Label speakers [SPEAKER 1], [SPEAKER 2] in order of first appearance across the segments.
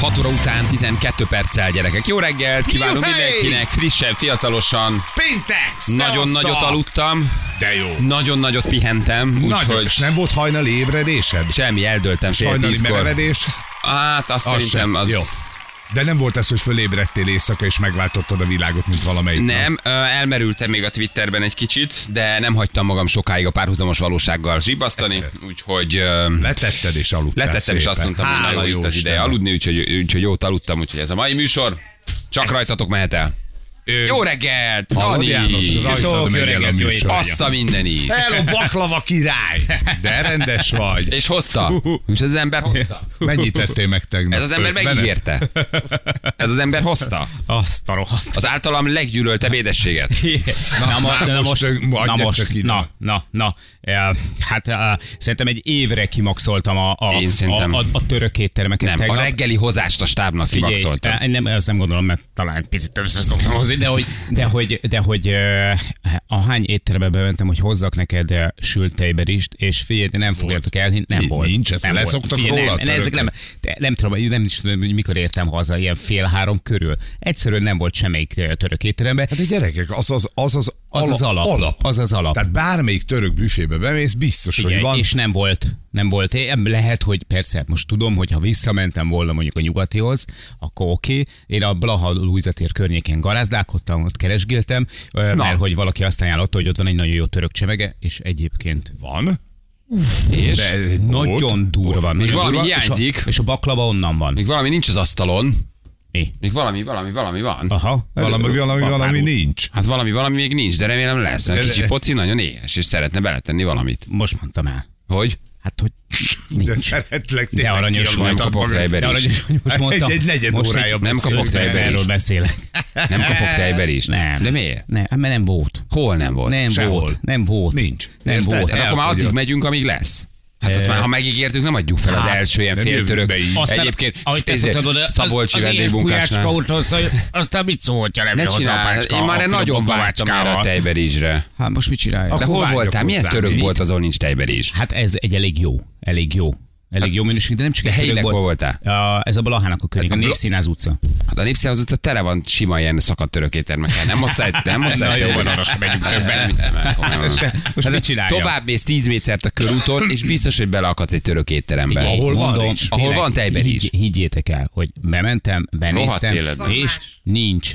[SPEAKER 1] 6 óra után 12 perccel gyerekek. Jó reggelt, kívánunk
[SPEAKER 2] Juhej!
[SPEAKER 1] mindenkinek, frissen, fiatalosan.
[SPEAKER 2] Péntek!
[SPEAKER 1] Nagyon
[SPEAKER 2] Szevasztok!
[SPEAKER 1] nagyot aludtam,
[SPEAKER 2] De jó.
[SPEAKER 1] nagyon nagyot pihentem, úgyhogy
[SPEAKER 2] és nem volt hajnali ébredésed?
[SPEAKER 1] semmi, eldöltem fél
[SPEAKER 2] Hajnali
[SPEAKER 1] tízkor.
[SPEAKER 2] merevedés?
[SPEAKER 1] Hát azt
[SPEAKER 2] Az
[SPEAKER 1] szerintem
[SPEAKER 2] sem.
[SPEAKER 1] az...
[SPEAKER 2] Jó. De nem volt ez, hogy fölébredtél éjszaka, és megváltottad a világot, mint valamelyik.
[SPEAKER 1] Nem, elmerültem még a Twitterben egy kicsit, de nem hagytam magam sokáig a párhuzamos valósággal zsibasztani, úgyhogy
[SPEAKER 2] Letetted és aludtál
[SPEAKER 1] letettem, és
[SPEAKER 2] szépen.
[SPEAKER 1] azt mondtam, hogy na jó, itt az ideje aludni, úgyhogy, úgyhogy jót aludtam, úgyhogy ez a mai műsor. Csak rajtatok mehet el. Jó reggelt!
[SPEAKER 2] Hallod! János? Rajtad megy el a műsor.
[SPEAKER 1] Azt a mindeni!
[SPEAKER 2] Hello, baklava király! De rendes vagy.
[SPEAKER 1] És hozta. És ez az ember hozta.
[SPEAKER 2] Mennyit tettél meg tegnap?
[SPEAKER 1] Ez az ember megígérte. Ez az ember hozta.
[SPEAKER 3] Azt a rohadt.
[SPEAKER 1] Az általam leggyűlöltebb édességet.
[SPEAKER 3] Na, na
[SPEAKER 2] most,
[SPEAKER 3] most, na most,
[SPEAKER 2] csak ide.
[SPEAKER 3] na, na, na. Hát szerintem egy évre kimaxoltam a, a, a, a, a török éttermeket
[SPEAKER 1] Nem, a
[SPEAKER 3] tegnap.
[SPEAKER 1] reggeli hozást a stábnak kimaxoltam.
[SPEAKER 3] nem, azt nem gondolom, mert talán picit össze szoktam hozni, de hogy, de hogy, de hogy ahány étterembe bementem, hogy hozzak neked sült tejberist, és figyelj, nem fogjátok elhinni, nem volt.
[SPEAKER 2] nincs, ezt
[SPEAKER 3] nem
[SPEAKER 2] leszoktak
[SPEAKER 3] Figyelj,
[SPEAKER 2] róla
[SPEAKER 3] Nem, ezek nem, nem tudom, nem is tudom, hogy mikor értem haza, ilyen fél három körül. Egyszerűen nem volt semmelyik török étterembe.
[SPEAKER 2] Hát de gyerekek, az az, az, az,
[SPEAKER 3] Az az alap.
[SPEAKER 2] alap.
[SPEAKER 3] Az az alap.
[SPEAKER 2] Tehát bármelyik török büfébe bemész, biztos,
[SPEAKER 3] Figyelj,
[SPEAKER 2] hogy van.
[SPEAKER 3] és nem volt, nem volt. É, Lehet, hogy persze, most tudom, hogy ha visszamentem volna mondjuk a nyugatihoz, akkor oké. Okay. Én a Blaha Luisa tér környéken garázdálkodtam, ott keresgéltem, ö, mert hogy valaki azt ajánlotta, hogy ott van egy nagyon jó török csemege, és egyébként
[SPEAKER 2] Van?
[SPEAKER 1] És
[SPEAKER 2] De egy
[SPEAKER 3] nagyon durva.
[SPEAKER 1] Még
[SPEAKER 3] nagyon
[SPEAKER 1] valami
[SPEAKER 3] durva,
[SPEAKER 1] hiányzik.
[SPEAKER 3] És a, és a baklava onnan van.
[SPEAKER 1] még valami nincs az asztalon.
[SPEAKER 3] Mi?
[SPEAKER 1] Még valami, valami, valami van.
[SPEAKER 3] Aha.
[SPEAKER 2] Valami, valami,
[SPEAKER 3] Van
[SPEAKER 2] valami nincs.
[SPEAKER 1] Hát valami, valami még nincs, de remélem lesz.
[SPEAKER 2] De-
[SPEAKER 1] kicsi poci nagyon éhes, és szeretne beletenni valamit.
[SPEAKER 3] Most mondtam el.
[SPEAKER 1] Hogy?
[SPEAKER 3] Hát, hogy
[SPEAKER 2] De
[SPEAKER 3] nincs.
[SPEAKER 2] szeretlek
[SPEAKER 3] De aranyos vagy.
[SPEAKER 1] Nem kapok tejber
[SPEAKER 3] De
[SPEAKER 1] is.
[SPEAKER 3] hogy most mondtam.
[SPEAKER 2] Egy, egy negyed
[SPEAKER 3] most
[SPEAKER 2] órája
[SPEAKER 1] nem kapok tejber is.
[SPEAKER 3] Erről beszélek.
[SPEAKER 1] Nem kapok tejber is?
[SPEAKER 3] Nem.
[SPEAKER 1] De miért?
[SPEAKER 3] Nem, mert nem volt.
[SPEAKER 1] Hol nem volt?
[SPEAKER 3] Nem
[SPEAKER 2] Sehol.
[SPEAKER 3] volt. Nem volt.
[SPEAKER 2] Nincs.
[SPEAKER 3] Nem
[SPEAKER 2] Érted?
[SPEAKER 3] volt.
[SPEAKER 1] Hát akkor már addig megyünk, amíg lesz. Hát azt már, ha megígértük, nem adjuk fel az
[SPEAKER 3] hát,
[SPEAKER 1] első ilyen féltörök.
[SPEAKER 3] Aztán,
[SPEAKER 1] Egyébként
[SPEAKER 3] ahogy te szoktad oda,
[SPEAKER 1] Szabolcsi
[SPEAKER 3] az, az
[SPEAKER 1] vendégmunkásnál.
[SPEAKER 3] aztán mit szóltja nem
[SPEAKER 1] Ne
[SPEAKER 3] hozzá a
[SPEAKER 1] csinálj,
[SPEAKER 3] pácska
[SPEAKER 1] én már
[SPEAKER 3] a
[SPEAKER 1] nagyon vártam erre a tejberizsre.
[SPEAKER 3] Hát most mit csinálja?
[SPEAKER 1] De hol voltál? Milyen török volt az, ahol nincs tejberiz?
[SPEAKER 3] Hát ez egy elég jó. Elég jó. Elég jó minőség, de nem csak
[SPEAKER 1] De
[SPEAKER 3] egy
[SPEAKER 1] helyileg
[SPEAKER 3] volt.
[SPEAKER 1] voltál?
[SPEAKER 3] A, ez a Blahának a környék, a
[SPEAKER 1] Hát a
[SPEAKER 3] Népszínház utca.
[SPEAKER 1] Hát a népszínház utca tele van sima ilyen szakadt török éttermekkel. Nem hozzád, nem hozzád.
[SPEAKER 3] Na jó, van, arra sem megyünk többen.
[SPEAKER 1] komolyan.
[SPEAKER 3] Most
[SPEAKER 1] Hát
[SPEAKER 3] mit csinálja?
[SPEAKER 1] Tovább mész 10 métert a körúton, és biztos, hogy beleakadsz egy török étterembe.
[SPEAKER 2] Ahol van.
[SPEAKER 1] Ahol van tejberiz.
[SPEAKER 3] higgy- Higgyétek el, hogy bementem, benéztem, és nincs.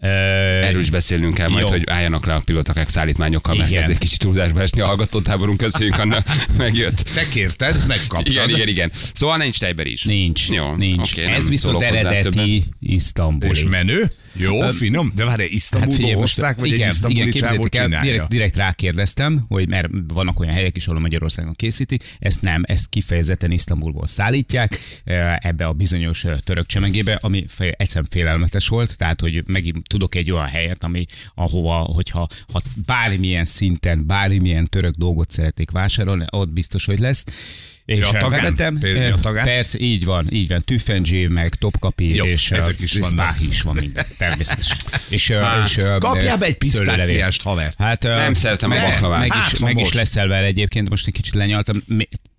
[SPEAKER 1] Erről is beszélnünk kell majd,
[SPEAKER 3] Jó.
[SPEAKER 1] hogy álljanak le a pilotakák szállítmányokkal, mert kezd egy kicsit túlzásba esni a hallgatótáborunk, köszönjük, Anna, megjött.
[SPEAKER 2] Te kérted, megkaptad.
[SPEAKER 1] Igen, igen, igen. Szóval nincs tejber is.
[SPEAKER 3] Nincs,
[SPEAKER 1] Jó,
[SPEAKER 3] nincs.
[SPEAKER 1] nem
[SPEAKER 3] Ez viszont eredeti isztambuli.
[SPEAKER 2] És menő? Jó, finom? De várj, Isztambulból hát hozták, vagy
[SPEAKER 3] igen,
[SPEAKER 2] egy isztambuli
[SPEAKER 3] igen,
[SPEAKER 2] csávó
[SPEAKER 3] el, direkt, direkt rákérdeztem, hogy mert vannak olyan helyek is, ahol Magyarországon készítik, ezt nem, ezt kifejezetten Isztambulból szállítják, ebbe a bizonyos török csemegébe, ami egyszerűen félelmetes volt, tehát hogy megint tudok egy olyan helyet, ami, ahova, hogyha ha bármilyen szinten, bármilyen török dolgot szeretnék vásárolni, ott biztos, hogy lesz. És
[SPEAKER 2] Ja, tagán?
[SPEAKER 3] bementem,
[SPEAKER 2] Például a tagán?
[SPEAKER 3] Persze, így van, így van. Tüfendzsé, meg Topkapi,
[SPEAKER 2] Jó,
[SPEAKER 3] és
[SPEAKER 2] ezek
[SPEAKER 3] eh,
[SPEAKER 2] is vannak.
[SPEAKER 3] Spáhi is van minden, természetesen. És,
[SPEAKER 1] Hát,
[SPEAKER 3] és eh,
[SPEAKER 2] Kapjál be egy pisztáciást, haver.
[SPEAKER 3] Hát,
[SPEAKER 1] Nem szeretem a baklavát.
[SPEAKER 3] Meg
[SPEAKER 2] Hát,
[SPEAKER 3] is,
[SPEAKER 2] ha
[SPEAKER 3] meg is
[SPEAKER 2] most.
[SPEAKER 3] leszel vele egyébként, most egy kicsit lenyaltam.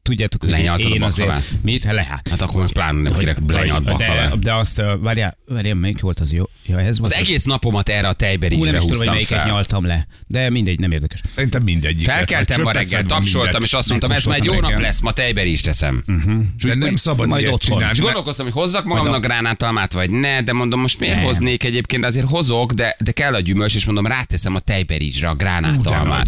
[SPEAKER 3] Tudjátok, hogy
[SPEAKER 1] Lenyaltad a
[SPEAKER 3] én azért...
[SPEAKER 1] baklavát?
[SPEAKER 3] Mit? Le, hát.
[SPEAKER 1] Akkor most pláne nem kérek lenyalt
[SPEAKER 3] de, de azt, várjál, várjál, melyik volt az jó? Ja, ez
[SPEAKER 1] Az
[SPEAKER 3] volt
[SPEAKER 1] egész napomat erre a tejberizsre
[SPEAKER 3] is tudom, hogy
[SPEAKER 1] húztam
[SPEAKER 3] melyiket
[SPEAKER 1] fel.
[SPEAKER 3] nyaltam le. De mindegy, nem érdekes.
[SPEAKER 2] Szerintem mindegyik.
[SPEAKER 1] Felkeltem ma reggel, tapsoltam, és azt mondtam, ez már egy jó nap lesz, ma tejberizst teszem.
[SPEAKER 2] De nem szabad
[SPEAKER 3] Majd
[SPEAKER 2] ilyet csinálni.
[SPEAKER 1] És gondolkoztam, hogy hozzak magamnak gránátalmát, vagy ne, de mondom, most miért hoznék egyébként, azért hozok, de, de kell a gyümölcs, és mondom, ráteszem a tejberizsre a gránátalmát.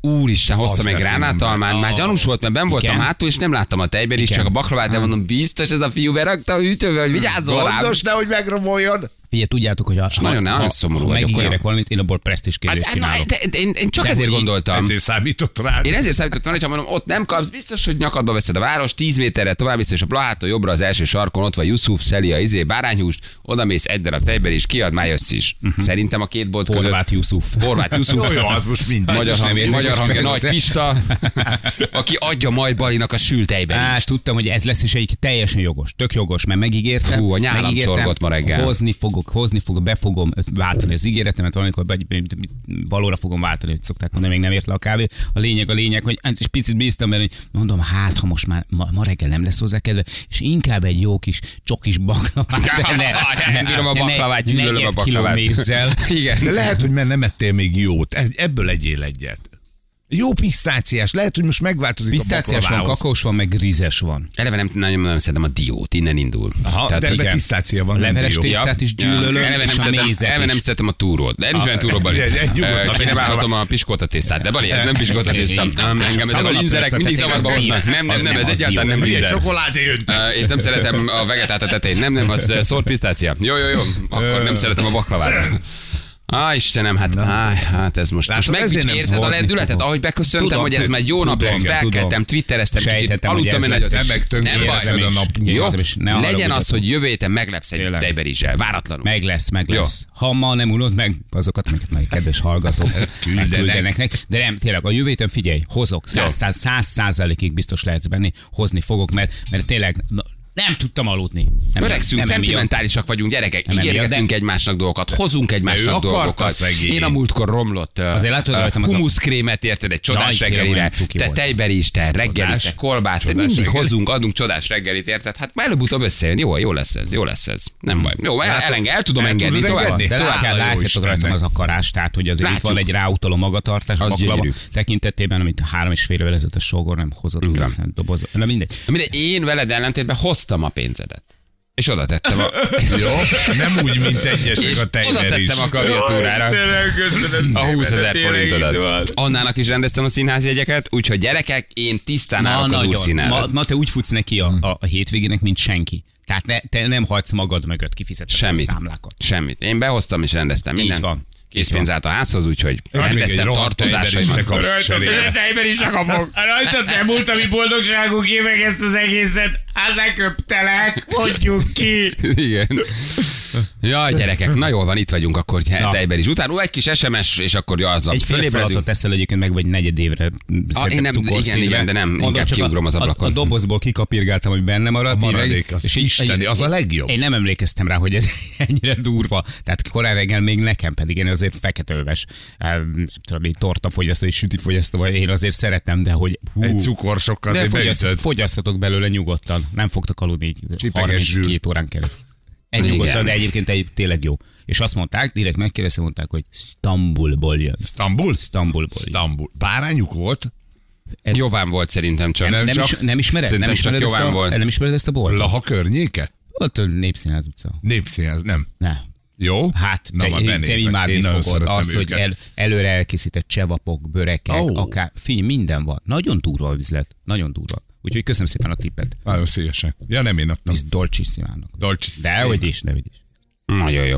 [SPEAKER 1] Úristen, egy
[SPEAKER 2] ne
[SPEAKER 1] gránátalmán,
[SPEAKER 2] finom.
[SPEAKER 1] már gyanús volt, mert ben voltam hátul, és nem láttam a tejberizst,
[SPEAKER 3] Igen.
[SPEAKER 1] csak a baklavát, de mondom, biztos ez a fiú berakta a hűtőbe, hogy vigyázzol rám.
[SPEAKER 2] Gondos, nehogy megromoljon.
[SPEAKER 3] Figyelj, tudjátok, hogy a,
[SPEAKER 1] nagyon-
[SPEAKER 3] ha,
[SPEAKER 1] nagyon szomorú
[SPEAKER 3] ha
[SPEAKER 1] vagyok,
[SPEAKER 3] megígérek
[SPEAKER 1] olyan.
[SPEAKER 3] valamit, én abból presztiskérdést
[SPEAKER 1] Hát, na,
[SPEAKER 3] csinálok.
[SPEAKER 1] de, de, én, én csak
[SPEAKER 3] De
[SPEAKER 1] ezért gondoltam.
[SPEAKER 2] Ezért számított rád.
[SPEAKER 1] Én ezért számítottam, hogy ha mondom, ott nem kapsz, biztos, hogy nyakadba veszed a város, 10 méterre tovább visz, és a Blahától jobbra az első sarkon ott van Yusuf, Szelia, izé, bárányhúst, oda mész egy darab tejber is, kiad, már jössz is. Szerintem a két bolt között.
[SPEAKER 3] Horváth Yusuf.
[SPEAKER 1] Horváth Yusuf.
[SPEAKER 2] Jó, az most mindegy.
[SPEAKER 1] Magyar,
[SPEAKER 3] most nem
[SPEAKER 1] hang,
[SPEAKER 3] érdekes,
[SPEAKER 1] magyar hangja. Nagy Pista, aki adja majd Balinak a sült tejben is.
[SPEAKER 3] tudtam, hogy ez lesz, és egy teljesen jogos, tök jogos, mert megígértem.
[SPEAKER 1] Fú, a nyálam
[SPEAKER 3] megígértem,
[SPEAKER 1] ma reggel.
[SPEAKER 3] Hozni fogok, hozni fogok, be fogom váltani az ígéretemet, valamikor vagy, valóra fogom váltani, hogy szokták mondani, még nem ért le a kávé. A lényeg, a lényeg, hogy egy picit bíztam benne, hogy mondom, hát, ha most már ma, ma reggel nem lesz hozzá kedve, és inkább egy jó kis csokis baklavát.
[SPEAKER 1] Nem bírom a baklavát, gyűlölöm a baklavát. Igen.
[SPEAKER 2] De lehet, hogy mert nem ettél még jót. Ebből egyél egyet. Jó pisztáciás. Lehet, hogy most megváltozik
[SPEAKER 3] Pisztáciás
[SPEAKER 2] a
[SPEAKER 3] van, kakaós van, meg rizes van.
[SPEAKER 1] Eleve nem, nagyon, nagyon szeretem a diót, innen indul.
[SPEAKER 2] Aha,
[SPEAKER 1] Tehát
[SPEAKER 2] de ebben
[SPEAKER 1] igen.
[SPEAKER 2] pisztácia van, nem
[SPEAKER 3] Leveles
[SPEAKER 2] dió.
[SPEAKER 3] tésztát is gyűlölöm,
[SPEAKER 1] eleve nem, szeretem, eleve nem szeretem a túrót, de nem is olyan túróban. Kéne válhatom a piskóta tésztát, de Bali, ez nem piskóta tészta. Nem, Engem ezek a linzerek mindig zavarba hoznak. Nem, nem, nem,
[SPEAKER 3] nem,
[SPEAKER 1] ez egyáltalán nem linzer.
[SPEAKER 2] csokoládé
[SPEAKER 1] És nem szeretem a vegetát a tetején. Nem, nem, az ö, szólt pisztácia. Jó, jó, jó. Akkor nem szeretem a baklavát. Á, Istenem, hát, á, hát ez most, most
[SPEAKER 2] Látod, ezért
[SPEAKER 1] meg érzed a lendületet, ahogy beköszöntem,
[SPEAKER 3] Tudom,
[SPEAKER 1] hogy ez már jó nap lesz, felkeltem, twittereztem, kicsit aludtam
[SPEAKER 3] ez
[SPEAKER 1] egy nagyot.
[SPEAKER 2] Nem
[SPEAKER 1] Nem baj.
[SPEAKER 2] a nap.
[SPEAKER 1] Jó,
[SPEAKER 3] ne
[SPEAKER 1] legyen az, hogy jövő héten meglepsz egy tejberizsel, váratlanul.
[SPEAKER 3] Meg lesz, meg lesz. Ha ma nem unod meg azokat, amiket majd kedves hallgatók
[SPEAKER 2] Küldenek.
[SPEAKER 3] De nem, tényleg, a jövő héten figyelj, hozok, száz, száz, száz százalékig biztos lehetsz benni, hozni fogok, mert, mert tényleg nem tudtam aludni. Nem,
[SPEAKER 1] Öregszünk,
[SPEAKER 3] nem
[SPEAKER 1] szentimentálisak vagyunk, gyerekek.
[SPEAKER 3] Nem
[SPEAKER 1] Ígérgetünk egymásnak dolgokat, hozunk egymásnak dolgokat.
[SPEAKER 2] szegény.
[SPEAKER 1] Én a múltkor romlott uh,
[SPEAKER 3] Azért látod a-
[SPEAKER 1] humuszkrémet, érted, egy csodás reggelire. Te
[SPEAKER 3] volt.
[SPEAKER 1] tejberi is, te reggelit, te kolbász,
[SPEAKER 2] Csodás
[SPEAKER 1] mindig hozunk, adunk csodás reggelit, érted? Hát már előbb-utóbb összejön. Jó, jó lesz ez, jó lesz ez. Nem baj. Jó, el, elenge, el tudom
[SPEAKER 2] el
[SPEAKER 1] engedni tovább.
[SPEAKER 3] De látjátok rajtam az akarás, tehát hogy azért itt van egy ráutaló magatartás, a
[SPEAKER 1] Az
[SPEAKER 3] tekintetében, amit három és fél évvel ezelőtt a sógor nem hozott, doboz. Na mindegy.
[SPEAKER 1] Na Mindegy, én veled ellentétben hoztam a pénzedet. És oda tettem a...
[SPEAKER 2] Jó? Nem úgy, mint egyesek a tejver is.
[SPEAKER 1] tettem a klaviatúrára. A 20 ezer forintodat. Annának is rendeztem a színházi jegyeket, úgyhogy gyerekek, én tisztán állok az úrszín
[SPEAKER 3] Ma, ma, te úgy futsz neki a, a, a hétvégének, mint senki. Tehát ne, te nem hagysz magad mögött kifizetni a
[SPEAKER 1] Semmit.
[SPEAKER 3] számlákat.
[SPEAKER 1] Semmit. Én behoztam és rendeztem
[SPEAKER 3] Így
[SPEAKER 1] mindent.
[SPEAKER 3] van.
[SPEAKER 1] Készpénz állt a házhoz, úgyhogy
[SPEAKER 2] egy
[SPEAKER 1] rendeztem tartozásaimat.
[SPEAKER 2] tejber is te kapsz cserébe.
[SPEAKER 1] tejber is kapok.
[SPEAKER 4] Rajtad nem múlt a mi boldogságunk évek ezt az egészet. Hát leköptelek, mondjuk ki.
[SPEAKER 1] Igen. Jaj, gyerekek, na jól van, itt vagyunk akkor
[SPEAKER 3] Na.
[SPEAKER 1] tejber is. Utána egy kis SMS, és akkor azzal
[SPEAKER 3] Egy fél felatot teszel egyébként meg, vagy negyed évre szedett
[SPEAKER 1] én nem- igen, igen, de nem,
[SPEAKER 3] Mondom,
[SPEAKER 1] inkább kiugrom az
[SPEAKER 3] a,
[SPEAKER 1] ablakon.
[SPEAKER 3] a, dobozból kikapirgáltam, hogy benne maradt.
[SPEAKER 2] A maradék, az
[SPEAKER 3] így-
[SPEAKER 2] isteni, az a legjobb.
[SPEAKER 3] Én nem emlékeztem rá, hogy ez ennyire durva. Tehát korán reggel még nekem pedig én azért feketeöves, eh, tudom, így tortafogyasztó, és sütifogyasztó, vagy én azért szeretem, de hogy hú,
[SPEAKER 2] Egy cukorsokkal
[SPEAKER 3] de
[SPEAKER 2] azért
[SPEAKER 3] fogyaszt, fogyasztatok belőle nyugodtan. Nem fogtok aludni így
[SPEAKER 2] Csipeges
[SPEAKER 3] 32
[SPEAKER 2] zsűr.
[SPEAKER 3] órán keresztül. Egy nyugodtan, de egyébként egy, tényleg jó. És azt mondták, direkt megkérdeztem, mondták, hogy Stambulból jön.
[SPEAKER 2] Stambul?
[SPEAKER 3] Stambulból jön.
[SPEAKER 2] Stambul. Bárányuk volt?
[SPEAKER 3] Ez-
[SPEAKER 1] Jován volt szerintem csak.
[SPEAKER 2] Nem
[SPEAKER 3] Nem,
[SPEAKER 2] csak-
[SPEAKER 3] is, nem ismered? Nem
[SPEAKER 1] csak
[SPEAKER 3] ismered, ezt
[SPEAKER 1] Jován
[SPEAKER 3] a,
[SPEAKER 1] volt.
[SPEAKER 3] nem ismered ezt a boltot?
[SPEAKER 2] Laha környéke?
[SPEAKER 3] Ott a Népszínház utca.
[SPEAKER 2] Népszínház, nem.
[SPEAKER 3] Ne.
[SPEAKER 2] Jó?
[SPEAKER 3] Hát,
[SPEAKER 2] Na,
[SPEAKER 3] te, te imádni fogod az, hogy el, előre elkészített csevapok, börekek,
[SPEAKER 2] Ó.
[SPEAKER 3] oh. akár, figyelj, minden van. Nagyon durva a üzlet, nagyon durva. Úgyhogy köszönöm szépen a tippet.
[SPEAKER 2] Nagyon szívesen. Ja, nem én adtam.
[SPEAKER 3] Biz dolcsissimának.
[SPEAKER 2] Dolce
[SPEAKER 3] De hogy is, de hogy is.
[SPEAKER 1] Nagyon jó.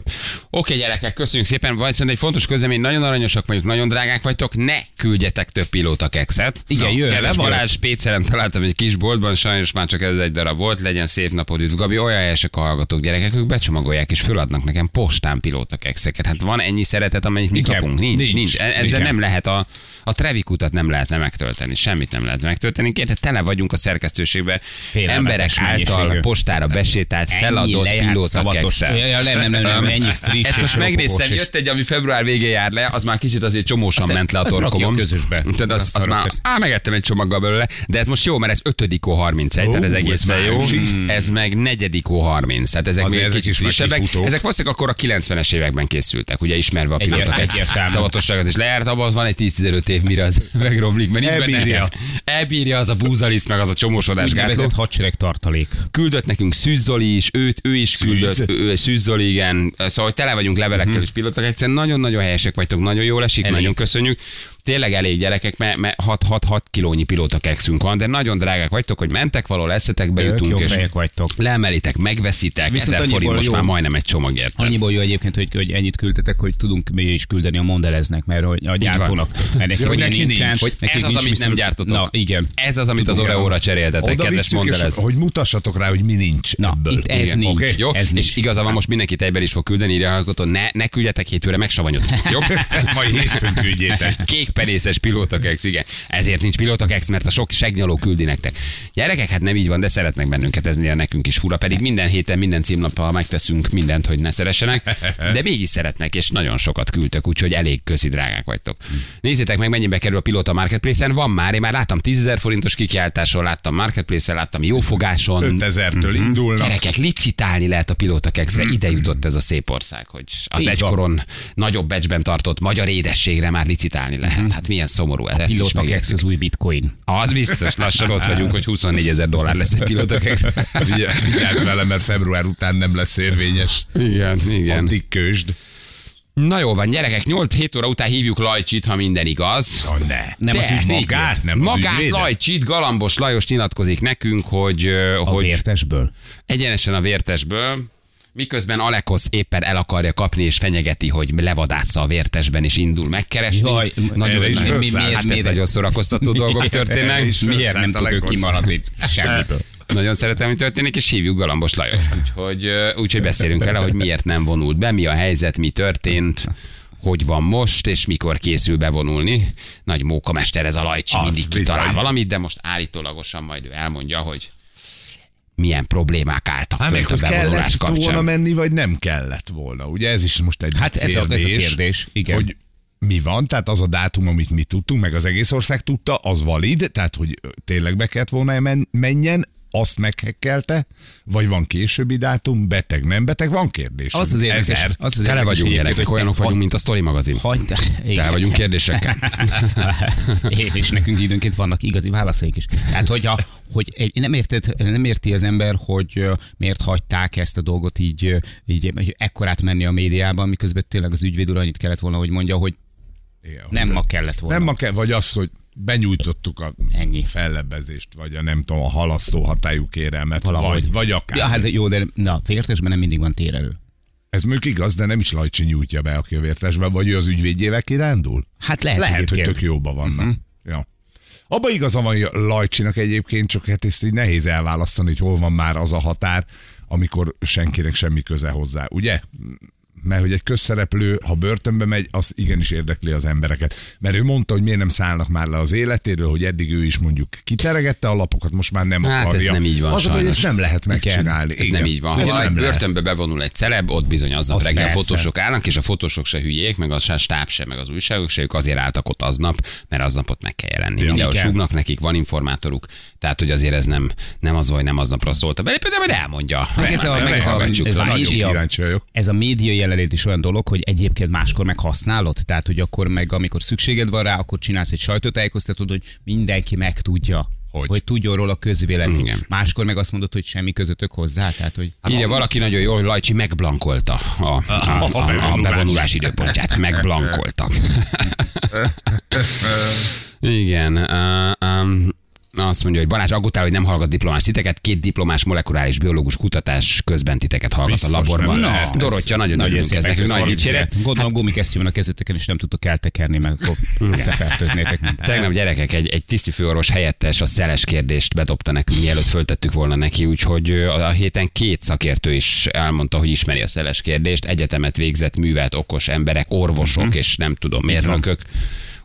[SPEAKER 1] Oké, gyerekek, köszönjük szépen. Vagy viszont egy fontos közlemény, nagyon aranyosak vagyunk, nagyon drágák vagytok, ne küldjetek több pilóta kekszet.
[SPEAKER 3] Igen, jöjjön, le.
[SPEAKER 1] Balázs, Pécelem találtam egy kis boltban, sajnos már csak ez egy darab volt, legyen szép napod, üdv Gabi, olyan helyesek a hallgatók, gyerekek, ők becsomagolják és föladnak nekem postán pilóta kekszeket. Hát van ennyi szeretet, amennyit mi
[SPEAKER 3] Igen,
[SPEAKER 1] kapunk? Nincs, nincs.
[SPEAKER 2] nincs,
[SPEAKER 1] nincs. Ezzel
[SPEAKER 2] nincs.
[SPEAKER 1] nem lehet a, a Trevik utat nem lehetne megtölteni, semmit nem lehet megtölteni. Kérde, tele vagyunk a szerkesztőségbe,
[SPEAKER 3] Félelmetes
[SPEAKER 1] emberek által postára besétált, feladott pilóta kekszet.
[SPEAKER 3] Ja, ja, nem, nem, nem, ennyi friss
[SPEAKER 1] Ezt most megnéztem, jött egy, ami február végén jár le, az már kicsit azért csomósan
[SPEAKER 3] Azt-
[SPEAKER 1] ment le a torkomon.
[SPEAKER 3] közösbe.
[SPEAKER 1] Tehát az, az már, á, megettem egy csomaggal belőle, de ez most jó, mert ez 5 ó 31,
[SPEAKER 2] Ó,
[SPEAKER 1] tehát ez egészen jó.
[SPEAKER 2] üsik.
[SPEAKER 1] Ez meg 4 ó 30, tehát ezek még
[SPEAKER 2] ezek
[SPEAKER 1] kicsit frissebbek. Ezek valószínűleg akkor a 90-es években készültek, ugye ismerve a
[SPEAKER 3] egyértelmű.
[SPEAKER 1] szavatosságot, és lejárt abban, az van egy 10-15 év, mire az megromlik, mert
[SPEAKER 2] Elbírja.
[SPEAKER 1] Elbírja az a búzalisz, meg az a csomósodás gátló.
[SPEAKER 3] Hadsereg tartalék.
[SPEAKER 1] Küldött nekünk Szűz Zoli is, őt, ő is küldött, ő, Szűz Zoli, igen. Szóval hogy tele vagyunk levelekkel és pilotok, egyszerűen nagyon-nagyon helyesek vagytok, nagyon jól esik,
[SPEAKER 3] Elég.
[SPEAKER 1] nagyon köszönjük. Tényleg elég gyerekek, mert, mert 6-6 kilónyi pilóta kekszünk van, de nagyon drágák vagytok, hogy mentek valahol, eszetek,
[SPEAKER 3] Ők
[SPEAKER 1] bejutunk,
[SPEAKER 3] jó
[SPEAKER 1] és
[SPEAKER 3] vagytok.
[SPEAKER 1] leemelitek, megveszitek,
[SPEAKER 3] Viszont
[SPEAKER 1] 1000 forint most
[SPEAKER 3] jó.
[SPEAKER 1] már majdnem egy csomagért.
[SPEAKER 3] Annyiból jó egyébként, hogy, hogy ennyit küldtetek, hogy tudunk mi is küldeni a Mondeleznek, mert hogy a gyártónak, mert neki, hogy
[SPEAKER 2] neki
[SPEAKER 3] nincsen,
[SPEAKER 2] nincs.
[SPEAKER 1] Hogy ez az,
[SPEAKER 3] nincs
[SPEAKER 1] amit nem gyártotok.
[SPEAKER 3] Na, igen.
[SPEAKER 1] Ez az, amit az
[SPEAKER 2] igen.
[SPEAKER 1] cseréltetek,
[SPEAKER 2] Oda
[SPEAKER 1] kedves Mondelez.
[SPEAKER 2] hogy mutassatok rá, hogy mi nincs
[SPEAKER 3] Na, itt ez nincs.
[SPEAKER 1] Jó,
[SPEAKER 3] Ez
[SPEAKER 1] és igaza van, most mindenki tejben is fog küldeni, írja ne, ne küldjetek hétfőre, megsavanyodunk. Jó?
[SPEAKER 2] Majd hétfőn küldjétek.
[SPEAKER 1] Kékpenészes pilótakex, igen. Ezért nincs pilótakex, mert a sok segnyaló küldi nektek. Gyerekek, hát nem így van, de szeretnek bennünket, ez néha nekünk is fura. Pedig minden héten, minden címlappal megteszünk mindent, hogy ne szeressenek, de mégis szeretnek, és nagyon sokat küldtek, úgyhogy elég közi drágák vagytok. Nézzétek meg, mennyibe kerül a pilóta Marketplace-en. Van már, én már láttam 10 000 forintos kikiáltáson, láttam Marketplace-en, láttam jófogáson.
[SPEAKER 2] 5000-től indulnak.
[SPEAKER 1] Gyerekek, licitálni lehet a pilótakexre. Ide jutott ez a szép ország, hogy az
[SPEAKER 3] Így van.
[SPEAKER 1] egykoron nagyobb becsben tartott magyar édességre már licitálni lehet. Hát milyen szomorú ez. ezt is
[SPEAKER 3] Pilóta
[SPEAKER 1] megértjük.
[SPEAKER 3] Kex az új bitcoin.
[SPEAKER 1] Az biztos, lassan ott vagyunk, hogy 24 ezer dollár lesz egy pilótakex.
[SPEAKER 2] Vigy- Vigyázz vele, mert február után nem lesz érvényes.
[SPEAKER 1] Igen, igen.
[SPEAKER 2] Addig kösd.
[SPEAKER 1] Na jó van, gyerekek, 8-7 óra után hívjuk Lajcsit, ha minden igaz.
[SPEAKER 2] Oh, ne.
[SPEAKER 3] Nem
[SPEAKER 1] De
[SPEAKER 3] az ügyvéd.
[SPEAKER 2] Magát, nem az
[SPEAKER 1] Magát
[SPEAKER 2] ügyvédet?
[SPEAKER 1] Lajcsit, Galambos Lajos nyilatkozik nekünk, hogy,
[SPEAKER 3] A
[SPEAKER 1] hogy
[SPEAKER 3] vértesből.
[SPEAKER 1] egyenesen a vértesből, miközben Alekosz éppen el akarja kapni és fenyegeti, hogy levadássza a vértesben és indul megkeresni.
[SPEAKER 3] Jaj,
[SPEAKER 1] nagyon,
[SPEAKER 2] is
[SPEAKER 1] nagyon,
[SPEAKER 2] felszállt.
[SPEAKER 1] hát ez
[SPEAKER 3] miért-
[SPEAKER 1] nagyon szórakoztató dolgok történnek.
[SPEAKER 3] Miért nem tud ő kimaradni semmiből?
[SPEAKER 1] Nagyon szeretem, hogy történik, és hívjuk Galambos Lajos. Úgyhogy, úgyhogy beszélünk vele, hogy miért nem vonult be, mi a helyzet, mi történt, hogy van most, és mikor készül bevonulni. Nagy mókamester ez a Lajcsi, mindig kitalál
[SPEAKER 2] bizony.
[SPEAKER 1] valamit, de most állítólagosan majd ő elmondja, hogy milyen problémák álltak
[SPEAKER 2] Hát
[SPEAKER 1] fönt a bevonulás
[SPEAKER 2] kellett volna
[SPEAKER 1] kapcsán.
[SPEAKER 2] menni, vagy nem kellett volna. Ugye ez is most egy
[SPEAKER 3] Hát ez a- ez a kérdés, igen.
[SPEAKER 2] Hogy mi van, tehát az a dátum, amit mi tudtunk, meg az egész ország tudta, az valid, tehát hogy tényleg be kellett volna men- menjen, azt meghekkelte, vagy van későbbi dátum, beteg, nem beteg, van kérdés.
[SPEAKER 3] Az az érdekes.
[SPEAKER 2] Ezer.
[SPEAKER 3] Az az
[SPEAKER 1] Tele vagyunk gyerekek,
[SPEAKER 3] hogy
[SPEAKER 1] olyanok vagyunk, mint a Story magazin.
[SPEAKER 3] Hagyj,
[SPEAKER 1] Tele vagyunk kérdésekkel.
[SPEAKER 3] és nekünk időnként vannak igazi válaszaik is. Tehát, hogyha, hogy egy, nem, érted, nem érti az ember, hogy miért hagyták ezt a dolgot így, így hogy ekkorát menni a médiában, miközben tényleg az ügyvéd úr annyit kellett volna, hogy mondja, hogy
[SPEAKER 2] Igen,
[SPEAKER 3] nem ma kellett volna.
[SPEAKER 2] Nem ma kell, vagy az, hogy benyújtottuk a
[SPEAKER 3] Ennyi.
[SPEAKER 2] fellebbezést, vagy a nem tudom, a halasztó hatályú kérelmet,
[SPEAKER 3] Valahogy.
[SPEAKER 2] vagy, vagy akár.
[SPEAKER 3] Ja, hát jó, de na, vértesben nem mindig van térelő.
[SPEAKER 2] Ez mondjuk igaz, de nem is Lajcsi nyújtja be, a vértesben, vagy ő az ügyvédjével kirándul?
[SPEAKER 3] Hát lehet,
[SPEAKER 2] Lehet, hogy tök jóban vannak. Uh-huh. Ja. Abba igaza van Lajcsinak egyébként, csak hát ezt így nehéz elválasztani, hogy hol van már az a határ, amikor senkinek semmi köze hozzá, ugye? Mert hogy egy közszereplő, ha börtönbe megy, az igenis érdekli az embereket. Mert ő mondta, hogy miért nem szállnak már le az életéről, hogy eddig ő is mondjuk kiteregette a lapokat, most már nem
[SPEAKER 1] Hát ez
[SPEAKER 2] akarja.
[SPEAKER 1] nem így van,
[SPEAKER 2] Az, a hogy ezt nem lehet megcsinálni.
[SPEAKER 1] Ez
[SPEAKER 2] Igen.
[SPEAKER 1] nem így van.
[SPEAKER 2] Ez
[SPEAKER 1] Ha egy börtönbe bevonul egy celeb, ott bizony aznap
[SPEAKER 2] Az
[SPEAKER 1] reggel
[SPEAKER 2] persze.
[SPEAKER 1] fotósok állnak, és a fotósok se hülyék, meg a se stáb se, meg az újságok se, ők azért álltak ott aznap, mert aznap ott meg kell jelenni. Mindenhol súgnak nekik, van informátoruk, tehát hogy azért ez nem, nem az, hogy nem aznapra szólta be, de majd elmondja.
[SPEAKER 3] Meg ez a- ez a- ez a média- a jelenlét is olyan dolog, hogy egyébként máskor meg használod, tehát hogy akkor meg amikor szükséged van rá, akkor csinálsz egy sajtótájékoztatót, hogy mindenki megtudja.
[SPEAKER 2] Hogy?
[SPEAKER 3] hogy tudjon róla a közvélemény.
[SPEAKER 1] Igen.
[SPEAKER 3] Máskor meg azt mondod, hogy semmi közöttök hozzá, tehát hogy
[SPEAKER 1] Írja valaki nagyon jól, hogy Lajcsi megblankolta a, a, a, a, a
[SPEAKER 2] bevonulás.
[SPEAKER 1] bevonulás időpontját. Megblankolta. Igen. Uh, um, azt mondja, hogy Balázs aggódtál, hogy nem hallgat diplomás titeket, két diplomás molekuláris biológus kutatás közben titeket hallgat
[SPEAKER 2] Biztos
[SPEAKER 1] a laborban.
[SPEAKER 2] lehet.
[SPEAKER 1] Dorottya, nagyon
[SPEAKER 3] nagyon
[SPEAKER 1] örülünk
[SPEAKER 3] szépen
[SPEAKER 1] ezeknek, nagy dicséret.
[SPEAKER 3] Gondolom gumikesztyű van a kezeteken, és nem tudtok eltekerni, meg akkor összefertőznétek.
[SPEAKER 1] Tegnap gyerekek, egy, egy tisztifőorvos helyettes a szeles kérdést bedobta nekünk, mielőtt föltettük volna neki, úgyhogy a héten két szakértő is elmondta, hogy ismeri a szeles kérdést, egyetemet végzett, művelt, okos emberek, orvosok,
[SPEAKER 3] Mhm.
[SPEAKER 1] és nem tudom, mérnökök.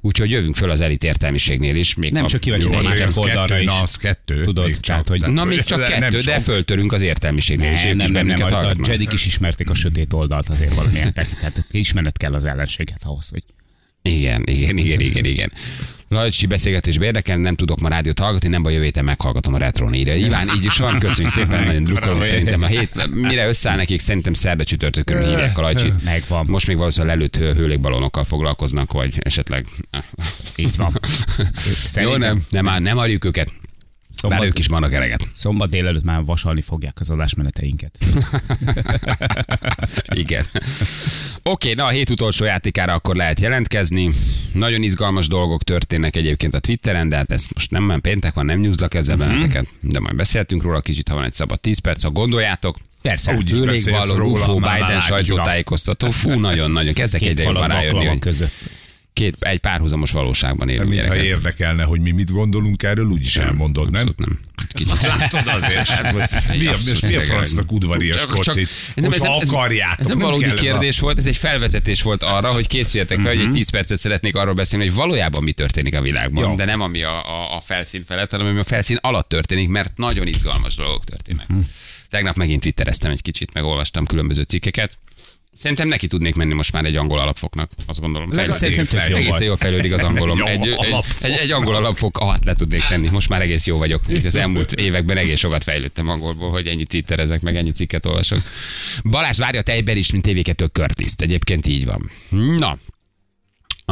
[SPEAKER 1] Úgyhogy jövünk föl az elit értelmiségnél is. Még
[SPEAKER 3] Nem csak kíváncsi
[SPEAKER 2] azért
[SPEAKER 3] másik oldalra
[SPEAKER 2] kettő,
[SPEAKER 3] is.
[SPEAKER 2] na az kettő.
[SPEAKER 3] Tudod,
[SPEAKER 2] még
[SPEAKER 3] tehát, hogy-
[SPEAKER 1] Na, még csak
[SPEAKER 2] nem
[SPEAKER 1] kettő, de föltörünk az értelmiségnél,
[SPEAKER 3] Nem, nem,
[SPEAKER 1] is
[SPEAKER 3] nem, nem,
[SPEAKER 1] bennünket
[SPEAKER 3] a. Jedik is ismerték a sötét oldalt azért valamilyen tek- Tehát ismerned kell az ellenséget ahhoz, hogy
[SPEAKER 1] Igen, igen, igen, igen, igen. Lajcsi beszélgetésbe érdekel, nem tudok ma rádiót hallgatni, nem baj, jövő héten meghallgatom a retron írja. Iván, így is van, köszönjük szépen, nagyon drukkolunk. Szerintem a hét, mire összeáll nekik, szerintem szerda csütörtök körül hívják a Lajcsit.
[SPEAKER 3] Megvan.
[SPEAKER 1] Most még valószínűleg lelőtt hő- hőlékballonokkal foglalkoznak, vagy esetleg...
[SPEAKER 3] itt van.
[SPEAKER 1] Jó, nem, nem, nem, nem arjuk őket. Bár ők is vannak ereget.
[SPEAKER 3] Szombat délelőtt már vasalni fogják az adásmeneteinket.
[SPEAKER 1] Igen. Oké, na a hét utolsó játékára akkor lehet jelentkezni. Nagyon izgalmas dolgok történnek egyébként a Twitteren, de hát ez most nem nem péntek van, nem nyúzlak ezzel
[SPEAKER 2] Mhm.
[SPEAKER 1] benneteket, de majd beszéltünk róla kicsit, ha van egy szabad 10 perc, ha gondoljátok.
[SPEAKER 3] Persze.
[SPEAKER 2] Úgy is beszélsz
[SPEAKER 1] Főrégvalló,
[SPEAKER 2] róla,
[SPEAKER 1] UFO,
[SPEAKER 2] már
[SPEAKER 1] Biden sajtótájékoztató. Fú, nagyon-nagyon. Kezdek egyre jobban rájönni, hogy
[SPEAKER 3] között.
[SPEAKER 1] Két, egy párhuzamos valóságban élünk
[SPEAKER 2] Mintha
[SPEAKER 1] gyerekek.
[SPEAKER 2] érdekelne, hogy mi mit gondolunk erről, úgyis elmondod, nem?
[SPEAKER 1] Nem.
[SPEAKER 2] Látod azért, hát, hogy mi a, most mi a francnak udvarias kocit,
[SPEAKER 1] nem, ez ez-
[SPEAKER 2] akarjátok.
[SPEAKER 1] Ez nem valódi
[SPEAKER 2] ez a-
[SPEAKER 1] kérdés volt, ez egy felvezetés volt arra, hogy készüljetek fel, hogy
[SPEAKER 2] Mhm.
[SPEAKER 1] egy 10 percet szeretnék arról beszélni, hogy valójában mi történik a világban,
[SPEAKER 3] Jó.
[SPEAKER 1] de nem ami a, a, a felszín felett, hanem ami a felszín alatt történik, mert nagyon izgalmas dolgok történnek.
[SPEAKER 2] Mhm.
[SPEAKER 1] Tegnap megint twittereztem egy kicsit, megolvastam különböző cikkeket. Szerintem neki tudnék menni most már egy angol alapfoknak, azt gondolom.
[SPEAKER 2] Legalább
[SPEAKER 1] Fejlődik- egész
[SPEAKER 2] az.
[SPEAKER 1] jól fejlődik az angolom. Egy, egy, egy, egy angol alapfok alatt le tudnék tenni. Most már egész jó vagyok. Itt az elmúlt években egész sokat fejlődtem angolból, hogy ennyi twitterezek, meg ennyi cikket olvasok. Balázs várja tejber is, mint TV2 Curtis. Egyébként így van. Na,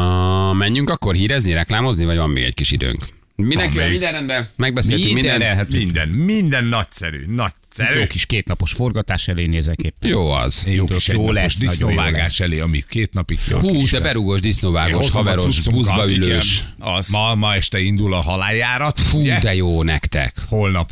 [SPEAKER 1] a, menjünk akkor hírezni, reklámozni, vagy van még egy kis időnk? Mindenki,
[SPEAKER 2] még.
[SPEAKER 1] minden rendben? Megbeszéltünk minden.
[SPEAKER 3] hát
[SPEAKER 2] Minden, minden nagyszerű, nagyszerű.
[SPEAKER 3] jó kis kétnapos forgatás elé nézek éppen.
[SPEAKER 1] Jó az.
[SPEAKER 2] Jó kis
[SPEAKER 3] Jó lesz,
[SPEAKER 2] disznóvágás elé, amit két napig tart.
[SPEAKER 1] Hú, te berúgós, disznóvágos, haveros, buszba ülős.
[SPEAKER 2] Ma, ma este indul a haláljárat,
[SPEAKER 1] Fú, de jó nektek.
[SPEAKER 2] Holnap.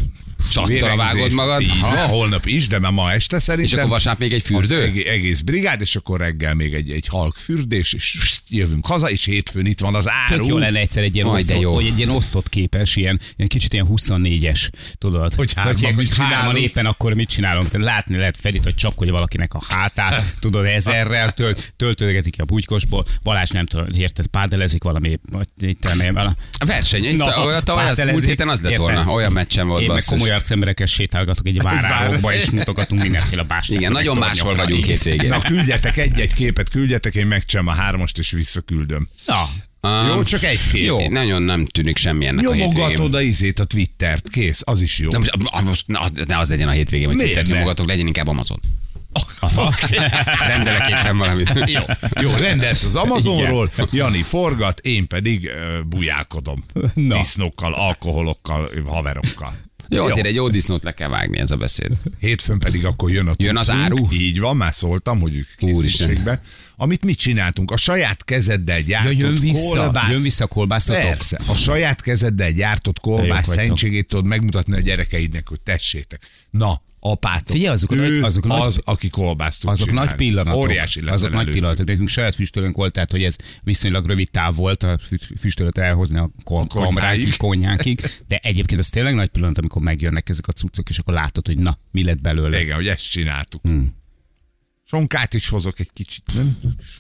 [SPEAKER 1] Csattal vágod magad?
[SPEAKER 2] Így
[SPEAKER 1] Aha.
[SPEAKER 2] van, holnap is, de már ma este szerintem.
[SPEAKER 1] És akkor vasárnap még egy fürdő?
[SPEAKER 2] Egész brigád, és akkor reggel még egy, egy halk fürdés, és jövünk haza, és hétfőn itt van az áru.
[SPEAKER 3] Tök jó lenne egyszer egy ilyen,
[SPEAKER 1] Majd de
[SPEAKER 3] osztott,
[SPEAKER 1] jó.
[SPEAKER 3] hogy egy ilyen osztott képes, ilyen, ilyen kicsit ilyen 24-es, tudod?
[SPEAKER 2] Hogy hárman
[SPEAKER 3] hogy, hogy hárman éppen akkor mit csinálunk? Tehát látni lehet Fedit, hogy csapkodja valakinek a hátát, tudod, ezerrel tölt, töltőgetik ki a bugykosból, Balázs nem tudom, érted, pádelezik valami, vagy itt nem, valami.
[SPEAKER 1] A verseny,
[SPEAKER 3] Na,
[SPEAKER 1] a, a, a, a,
[SPEAKER 3] pátelezik.
[SPEAKER 1] múlt héten az lett
[SPEAKER 3] Érted?
[SPEAKER 1] volna, olyan meccsen volt
[SPEAKER 3] Én meg
[SPEAKER 1] basszus.
[SPEAKER 3] Komoly arcemberekkel sétálgatok egy várárokba, és mutogatunk mindenféle bástákat.
[SPEAKER 1] Igen, nagyon máshol vagyunk két végén.
[SPEAKER 2] Na, küldjetek egy-egy képet, küldjetek, én megcsinálom a hármast, és visszaküldöm.
[SPEAKER 3] Na,
[SPEAKER 1] Um,
[SPEAKER 2] Jó, csak egy kép.
[SPEAKER 1] Jó. Nagyon nem tűnik semmilyennek a hétvégén.
[SPEAKER 2] Nyomogatod a izét, a Twittert, kész, az is jó.
[SPEAKER 1] De most, ah, most ne, az, ne az legyen a hétvégén, hogy
[SPEAKER 2] Miért
[SPEAKER 1] Twitter
[SPEAKER 2] ne?
[SPEAKER 1] nyomogatok, legyen inkább Amazon. Rendelek éppen valamit.
[SPEAKER 2] Jó, jó, rendelsz az Amazonról, Jani forgat, én pedig uh, bujálkodom.
[SPEAKER 3] Na.
[SPEAKER 2] Disznókkal, alkoholokkal, haverokkal.
[SPEAKER 1] Jó, azért egy jó disznót le kell vágni ez a beszéd.
[SPEAKER 2] Hétfőn pedig akkor jön a
[SPEAKER 1] Jön az áru?
[SPEAKER 2] Így van, már szóltam, hogy.
[SPEAKER 1] Úristen.
[SPEAKER 2] Amit mit csináltunk? A saját kezeddel gyártott
[SPEAKER 3] ja, jön vissza,
[SPEAKER 2] kolbász.
[SPEAKER 3] jön vissza a kolbászatok.
[SPEAKER 2] Persze, a saját kezeddel gyártott kolbász szentségét tudod megmutatni a gyerekeidnek, hogy tessétek. Na, apátok.
[SPEAKER 3] Figyelj, azok a
[SPEAKER 2] ő
[SPEAKER 3] nagy- azok a nagy-
[SPEAKER 2] az, aki kolbászt
[SPEAKER 3] Azok
[SPEAKER 2] csinálni.
[SPEAKER 3] nagy pillanatok.
[SPEAKER 2] Óriási lesz
[SPEAKER 3] Azok nagy
[SPEAKER 2] előttük.
[SPEAKER 3] pillanatok. Nekünk saját füstölőnk volt, tehát hogy ez viszonylag rövid táv volt a fü- füstölőt elhozni a kom-
[SPEAKER 2] konyháig.
[SPEAKER 3] kamrákig, konyhákig. De egyébként az tényleg nagy pillanat, amikor megjönnek ezek a cuccok, és akkor látod, hogy na, mi lett belőle.
[SPEAKER 2] Igen, hogy ezt csináltuk.
[SPEAKER 3] Hmm.
[SPEAKER 2] Sonkát is hozok egy kicsit, nem?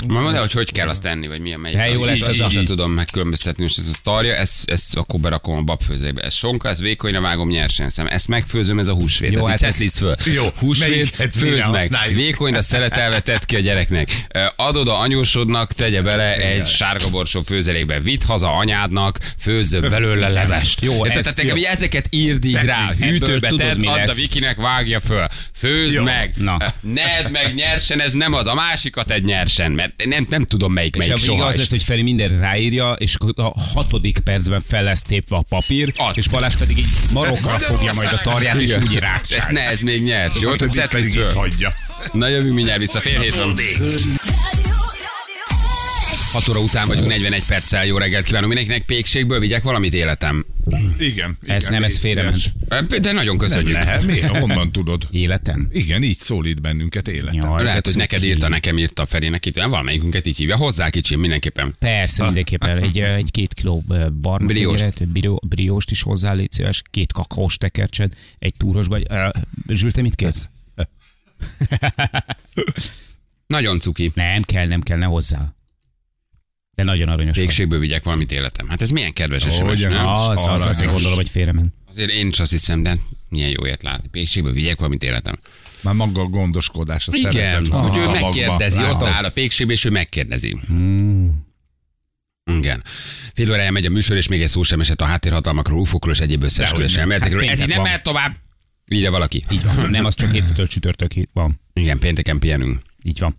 [SPEAKER 1] Ma mondd hogy hogy kell azt tenni, vagy milyen melyik.
[SPEAKER 3] Jó
[SPEAKER 1] az,
[SPEAKER 3] lesz
[SPEAKER 1] így,
[SPEAKER 3] az
[SPEAKER 1] így,
[SPEAKER 3] a-
[SPEAKER 1] sem tudom megkülönböztetni. Most ez a tarja, ezt, ezt akkor berakom a babfőzébe. Ez sonka, ez vékonyra vágom nyersen szem. Ezt megfőzöm, ez a húsvét.
[SPEAKER 3] Jó, hát ez-
[SPEAKER 1] föl.
[SPEAKER 2] Jó,
[SPEAKER 1] húsvét, főzd meg. Vékonyra szeletelve tedd ki a gyereknek. Adod a anyósodnak, tegye bele egy sárga borsó főzelékbe. Vidd haza anyádnak, főzzön belőle levest.
[SPEAKER 3] Jó, ez-
[SPEAKER 1] Tehát nekem ezeket írd így rá. Hűtőbe
[SPEAKER 3] tudod,
[SPEAKER 1] tedd,
[SPEAKER 3] mi
[SPEAKER 1] add a. Vikinek, vágja föl. Főzd meg.
[SPEAKER 3] Na.
[SPEAKER 1] Ned meg nyersen, ez nem az. A másikat egy nyersen, mert nem, nem tudom melyik
[SPEAKER 3] És
[SPEAKER 1] melyik
[SPEAKER 3] vége
[SPEAKER 1] soha
[SPEAKER 3] az
[SPEAKER 1] is.
[SPEAKER 3] lesz, hogy Feri mindenre ráírja, és a hatodik percben fel lesz tépve a papír,
[SPEAKER 1] Az.
[SPEAKER 3] és Balázs pedig így marokra fogja majd a tarját, és úgy
[SPEAKER 1] Ez
[SPEAKER 3] rákság.
[SPEAKER 1] ne, ez még nyers. Jó, hogy
[SPEAKER 2] pedig itt hagyja.
[SPEAKER 1] Na jövünk mindjárt vissza, fél hét van. 6 óra után vagyunk 41 perccel. Jó reggelt kívánok mindenkinek. Pékségből vigyek valamit életem.
[SPEAKER 2] Igen.
[SPEAKER 3] Ez
[SPEAKER 2] igen,
[SPEAKER 3] nem, ez félrement.
[SPEAKER 1] De nagyon
[SPEAKER 2] Nem
[SPEAKER 1] köszönjük.
[SPEAKER 2] lehet. Miért? Honnan tudod?
[SPEAKER 3] Életen?
[SPEAKER 2] Igen, így szólít bennünket életem.
[SPEAKER 3] Jaj,
[SPEAKER 1] Lehet,
[SPEAKER 3] de
[SPEAKER 1] hogy neked
[SPEAKER 3] cuki.
[SPEAKER 1] írta, nekem írta Ferinek itt, valamelyikünket így hívja. Hozzá kicsim mindenképpen.
[SPEAKER 3] Persze, mindenképpen. Egy, egy két kiló barna
[SPEAKER 1] Brióst.
[SPEAKER 3] brióst is hozzá, légy szíves, két kakaós tekercsed, egy túros vagy. Uh, Zsül, te mit kérsz?
[SPEAKER 1] Nagyon cuki.
[SPEAKER 3] Nem kell, nem kell, ne hozzá. De nagyon aranyos vagy.
[SPEAKER 1] Pékségből vigyek valamit életem. Hát ez milyen kedves SMS,
[SPEAKER 2] Hogyan?
[SPEAKER 1] nem?
[SPEAKER 3] Az, az, azért
[SPEAKER 2] aranyos.
[SPEAKER 3] gondolom, hogy félrement.
[SPEAKER 1] Azért én is azt hiszem, de milyen jó ilyet látni. Pékségből vigyek valamit életem.
[SPEAKER 2] Már maga a gondoskodás, a
[SPEAKER 1] Igen,
[SPEAKER 2] szeretet
[SPEAKER 1] hogy ő megkérdezi, ott áll a pékségbe, és ő megkérdezi. Hmm. Igen. Fél órája megy a műsor, és még egy szó sem esett a háttérhatalmakról, ufokról és egyéb összeesküvés elméletekről.
[SPEAKER 3] Hát
[SPEAKER 1] Ez így nem
[SPEAKER 3] van.
[SPEAKER 1] mehet tovább. Ide valaki.
[SPEAKER 3] Így van. Nem, az csak hétfőtől csütörtökig van.
[SPEAKER 1] Igen, pénteken pihenünk.
[SPEAKER 3] Így van.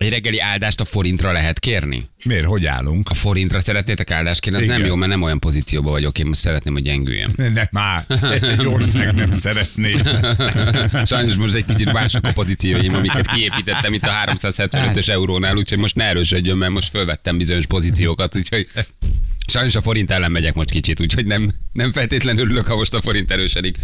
[SPEAKER 1] Egy reggeli áldást a forintra lehet kérni?
[SPEAKER 2] Miért, hogy állunk?
[SPEAKER 1] A forintra szeretnétek áldást kérni? Az
[SPEAKER 2] Igen.
[SPEAKER 1] nem jó, mert nem olyan pozícióban vagyok. Én most szeretném, hogy gyengüljön.
[SPEAKER 2] Ne, már, egy ország nem szeretné.
[SPEAKER 1] Sajnos most egy kicsit mások a pozícióim, amiket kiépítettem itt a 375-ös eurónál, úgyhogy most ne erősödjön, mert most fölvettem bizonyos pozíciókat, úgyhogy sajnos a forint ellen megyek most kicsit, úgyhogy nem, nem feltétlenül örülök, ha most a forint erősödik.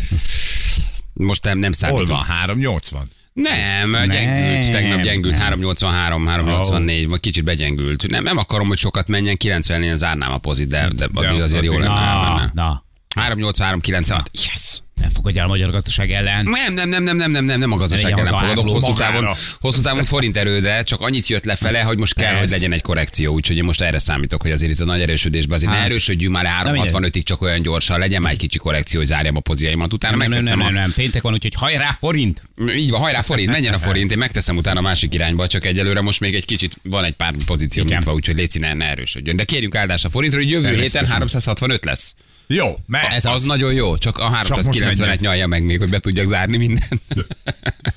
[SPEAKER 1] Most nem, nem számít.
[SPEAKER 2] Hol van? 380?
[SPEAKER 1] Nem, gyengült, tegnap gyengült, 383, 384, vagy kicsit begyengült. Nem, nem akarom, hogy sokat menjen, 90-nél zárnám a pozit, de, de, de
[SPEAKER 2] azt
[SPEAKER 1] azért jó lenne.
[SPEAKER 3] Na, na.
[SPEAKER 1] 383, 96, yes!
[SPEAKER 3] Ne fogadj el a magyar gazdaság ellen.
[SPEAKER 1] Nem, nem, nem, nem, nem, nem, nem, nem a gazdaság ellen fogadok. Hosszú távon, hosszú távon forint erődre, csak annyit jött lefele, hogy most kell, hogy legyen egy korrekció. Úgyhogy én most erre számítok, hogy azért itt a nagy erősödésben azért ne
[SPEAKER 3] Hát.
[SPEAKER 1] erősödjünk már
[SPEAKER 3] Na, mindegy.
[SPEAKER 1] 365-ig csak olyan gyorsan, legyen már egy kicsi korrekció, hogy zárjam a poziaimat. Utána
[SPEAKER 3] Nem, nem,
[SPEAKER 1] megteszem
[SPEAKER 3] nem, nem, nem, péntek van, úgyhogy hajrá forint.
[SPEAKER 1] Így van, hajrá forint, menjen a forint, én megteszem utána a másik irányba, csak egyelőre most még egy kicsit van egy pár pozíció nyitva, úgyhogy légy ne, ne erősödjön. De kérjünk áldást a forintról, hogy jövő héten 365 lesz.
[SPEAKER 2] Jó, mert
[SPEAKER 1] Ez az nagyon jó, csak a
[SPEAKER 2] Csak most
[SPEAKER 1] 390-et
[SPEAKER 2] menjek.
[SPEAKER 1] nyalja meg még, hogy be tudjak zárni mindent.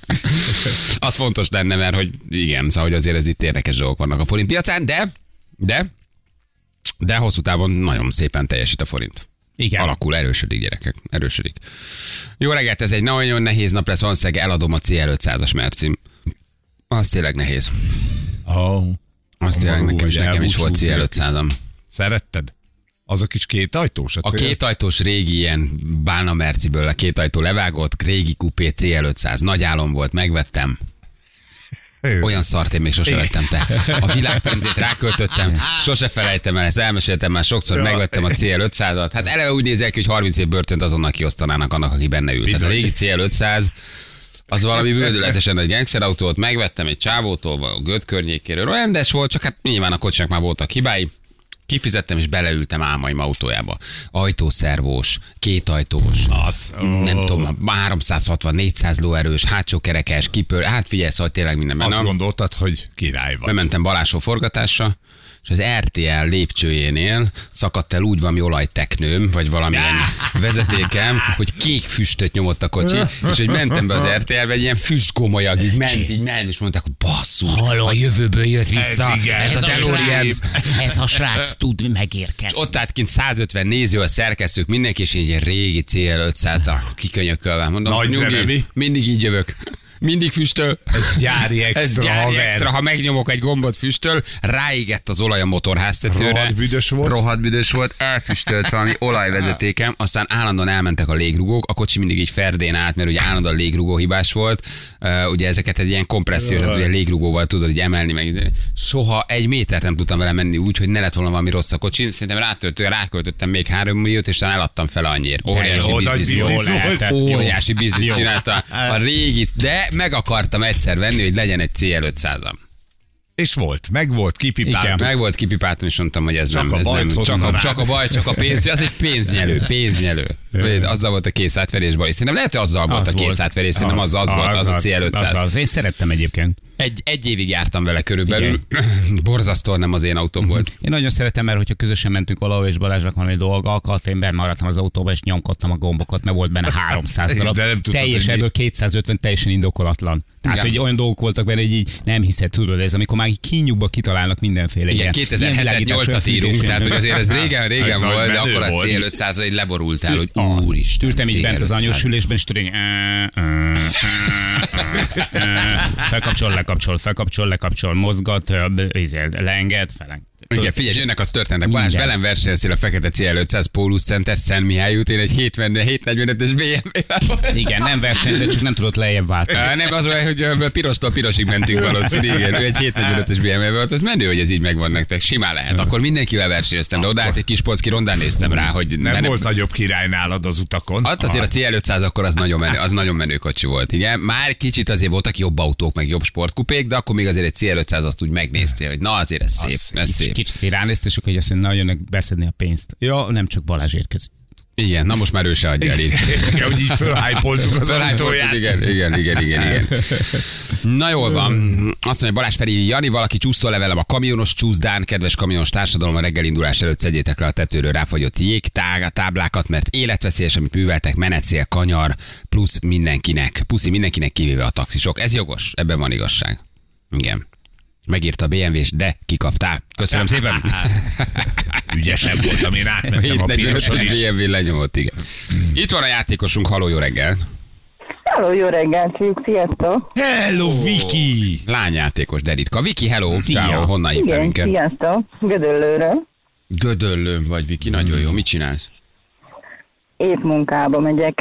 [SPEAKER 1] az fontos lenne, mert hogy igen, szóval hogy azért ez itt érdekes dolgok vannak a forint piacán, de, de, de hosszú távon nagyon szépen teljesít a forint.
[SPEAKER 3] Igen.
[SPEAKER 1] Alakul, erősödik gyerekek, erősödik. Jó reggelt, ez egy nagyon nehéz nap lesz, valószínűleg eladom a CL500-as mercim. Az tényleg nehéz.
[SPEAKER 2] Oh.
[SPEAKER 1] Az tényleg nekem is, nekem is volt
[SPEAKER 2] elbúcsúznék.
[SPEAKER 1] CL500-am.
[SPEAKER 2] Szeretted? Az a kis két ajtós?
[SPEAKER 1] A kétajtós régi ilyen bálna merciből a két ajtó levágott, régi kupé CL500, nagy álom volt, megvettem. Olyan szart én még sose vettem te. A világpénzét ráköltöttem, sose felejtem el, ezt elmeséltem már sokszor,
[SPEAKER 2] Ja.
[SPEAKER 1] megvettem a CL500-at. Hát eleve úgy nézek hogy 30 év börtönt azonnal kiosztanának annak, aki benne ült. Tehát a
[SPEAKER 2] Bizony.
[SPEAKER 1] régi CL500 az valami bődületesen nagy gangsterautót, megvettem egy csávótól, a Göt környékéről, rendes volt, csak hát nyilván a kocsinak már voltak hibái. Kifizettem és beleültem álmaim autójába. Ajtószervós, kétajtós,
[SPEAKER 2] Az.
[SPEAKER 1] nem tudom, 360-400 lóerős, hátsó kerekes, kipör, hát figyelj, szóval tényleg minden.
[SPEAKER 2] Azt
[SPEAKER 1] van.
[SPEAKER 2] gondoltad, hogy király vagy.
[SPEAKER 1] Bementem Balásó forgatásra, és az RTL lépcsőjénél szakadt el úgy valami olajteknőm, vagy valamilyen vezetékem, hogy kék füstöt nyomott a kocsi, és hogy mentem be az RTL-be, egy ilyen füstgomolyag, így ment, így ment, és mondták, hogy basszus, a jövőből jött vissza,
[SPEAKER 2] Ez igen,
[SPEAKER 1] ez,
[SPEAKER 2] ez
[SPEAKER 1] a
[SPEAKER 2] a
[SPEAKER 1] DeLorean.
[SPEAKER 3] Ez a srác tud megérkezni.
[SPEAKER 1] Ott állt kint 150 néző, a szerkesztők, mindenki, és így egy régi CL500-al kikönyökölve. Mondom,
[SPEAKER 2] Nagy
[SPEAKER 1] nyugi, mindig így jövök. Mindig füstöl.
[SPEAKER 2] Ez gyári extra,
[SPEAKER 1] Ez gyári
[SPEAKER 2] haver.
[SPEAKER 1] extra, ha megnyomok egy gombot füstöl, ráégett az olaj a motorháztetőre.
[SPEAKER 2] Rohadt büdös volt?
[SPEAKER 1] Rohadt büdös volt, elfüstölt valami olajvezetékem, aztán állandóan elmentek a légrugók, a kocsi mindig így ferdén állt, mert ugye állandóan légrugó hibás volt. Uh, ugye ezeket egy ilyen kompressziós, tehát ugye légrugóval tudod így emelni, meg soha egy métert nem tudtam vele menni úgy, hogy ne lett volna valami rossz a kocsi. Szerintem rátöltő, ráköltöttem még három milliót, és aztán eladtam fel annyira. Óriási biznisz. Óriási biznisz csinálta a régit, de meg akartam egyszer venni, hogy legyen egy CL500-am.
[SPEAKER 2] És volt, meg volt, kipipáltuk.
[SPEAKER 1] Meg volt kipipáltam, és mondtam, hogy ez
[SPEAKER 2] Csak
[SPEAKER 1] nem,
[SPEAKER 2] a
[SPEAKER 1] ez nem csak, a, csak a baj, csak a pénz, az egy pénznyelő, pénznyelő. Azzal volt a kész átverés baj. Szerintem lehet, hogy azzal volt a kész átverés, szerintem az, az, volt, az a
[SPEAKER 3] Az,
[SPEAKER 1] CL500.
[SPEAKER 3] az. Én szerettem egyébként.
[SPEAKER 1] Egy, egy évig jártam vele körülbelül. Borzasztóan nem az én autóm volt.
[SPEAKER 3] Én nagyon szeretem, mert hogyha közösen mentünk valahol, és Balázsnak valami dolga akadt, én benn maradtam az autóba, és nyomkodtam a gombokat, mert volt benne 300 darab.
[SPEAKER 2] De nem tudtad,
[SPEAKER 3] Teljes ebből 250 teljesen indokolatlan. Tehát,
[SPEAKER 1] Igen.
[SPEAKER 3] hogy olyan dolgok voltak benne, hogy így nem hiszed, tudod, ez amikor már így kínjukba kitalálnak mindenféle.
[SPEAKER 1] Igen,
[SPEAKER 3] ilyen- ilyen
[SPEAKER 1] 2007-et,
[SPEAKER 3] világítás,
[SPEAKER 1] 8-at
[SPEAKER 3] olyan
[SPEAKER 1] írunk,
[SPEAKER 3] fűtés,
[SPEAKER 1] tehát hogy azért ez régen,
[SPEAKER 2] Ez
[SPEAKER 1] régen
[SPEAKER 2] nagy
[SPEAKER 1] volt, de akkor a
[SPEAKER 2] volt.
[SPEAKER 1] CL500 így leborultál, hogy úristen.
[SPEAKER 3] Ültem így bent az
[SPEAKER 1] CL500.
[SPEAKER 3] anyós ülésben, és tudod, felkapcsol, lekapcsol, felkapcsol, lekapcsol, mozgat, ö, izé, leenged, felenged.
[SPEAKER 1] Igen, figyelj, jönnek az történetek. Balázs, velem versenyeztél a Fekete CL500 Pólus Center Szent Mihály útén egy 70 745-ös BMW-vel volt.
[SPEAKER 3] Igen, nem versenyzett, csak nem tudott lejjebb váltani.
[SPEAKER 1] Nem, az olyan, hogy pirostól pirosig mentünk valószínű, igen. Ő egy 745-ös BMW volt, ez menő, hogy ez így megvan nektek. Simán lehet. Akkor mindenkivel versenyeztem, de odaállt egy kis polcki rondán néztem rá, hogy
[SPEAKER 2] Nem
[SPEAKER 1] ne-
[SPEAKER 2] volt nagyobb király nálad az utakon.
[SPEAKER 1] Hát azért a CL500 akkor az nagyon menő, az nagyon menő kocsi volt. Igen, már kicsit azért voltak jobb autók, meg jobb sportkupék, de akkor még azért egy CL500 azt úgy megnéztél, hogy na azért ez szép, ez szép.
[SPEAKER 3] Kicsit így akkor így azt mondja, na jönnek beszedni a pénzt. Ja, nem csak Balázs érkezik.
[SPEAKER 1] Igen, na most már ő se adja el így.
[SPEAKER 2] Igen, hogy így fölhájpoltuk az autóját.
[SPEAKER 1] igen, igen, igen, igen, igen. Na jól van. Azt mondja Balázs Feri, Jani, valaki csúszol levelem a kamionos csúszdán, kedves kamionos társadalom, a reggelindulás előtt szedjétek le a tetőről ráfagyott jégtág, táblákat, mert életveszélyes, amit műveltek, menetszél, kanyar, plusz mindenkinek. Puszi mindenkinek, kivéve a taxisok. Ez jogos, ebben van igazság. Igen. Megírta a BMW-s, de kikaptál. Köszönöm szépen.
[SPEAKER 2] Ügyesen voltam, én átmentem a
[SPEAKER 1] 45-ös
[SPEAKER 2] piroson is.
[SPEAKER 1] BMW lenyomott, igen. Itt van a játékosunk, haló, jó reggel.
[SPEAKER 5] Hello, jó reggelt, fiúk, sziasztok!
[SPEAKER 2] Hello, Viki!
[SPEAKER 1] Lányjátékos Deritka. Viki, hello,
[SPEAKER 3] Szia.
[SPEAKER 1] ciao, honnan hívtál
[SPEAKER 5] Igen,
[SPEAKER 1] minket?
[SPEAKER 5] sziasztok! Gödöllőről.
[SPEAKER 1] Gödöllőn vagy, Viki, nagyon jó. Mit csinálsz?
[SPEAKER 5] Épp munkába megyek.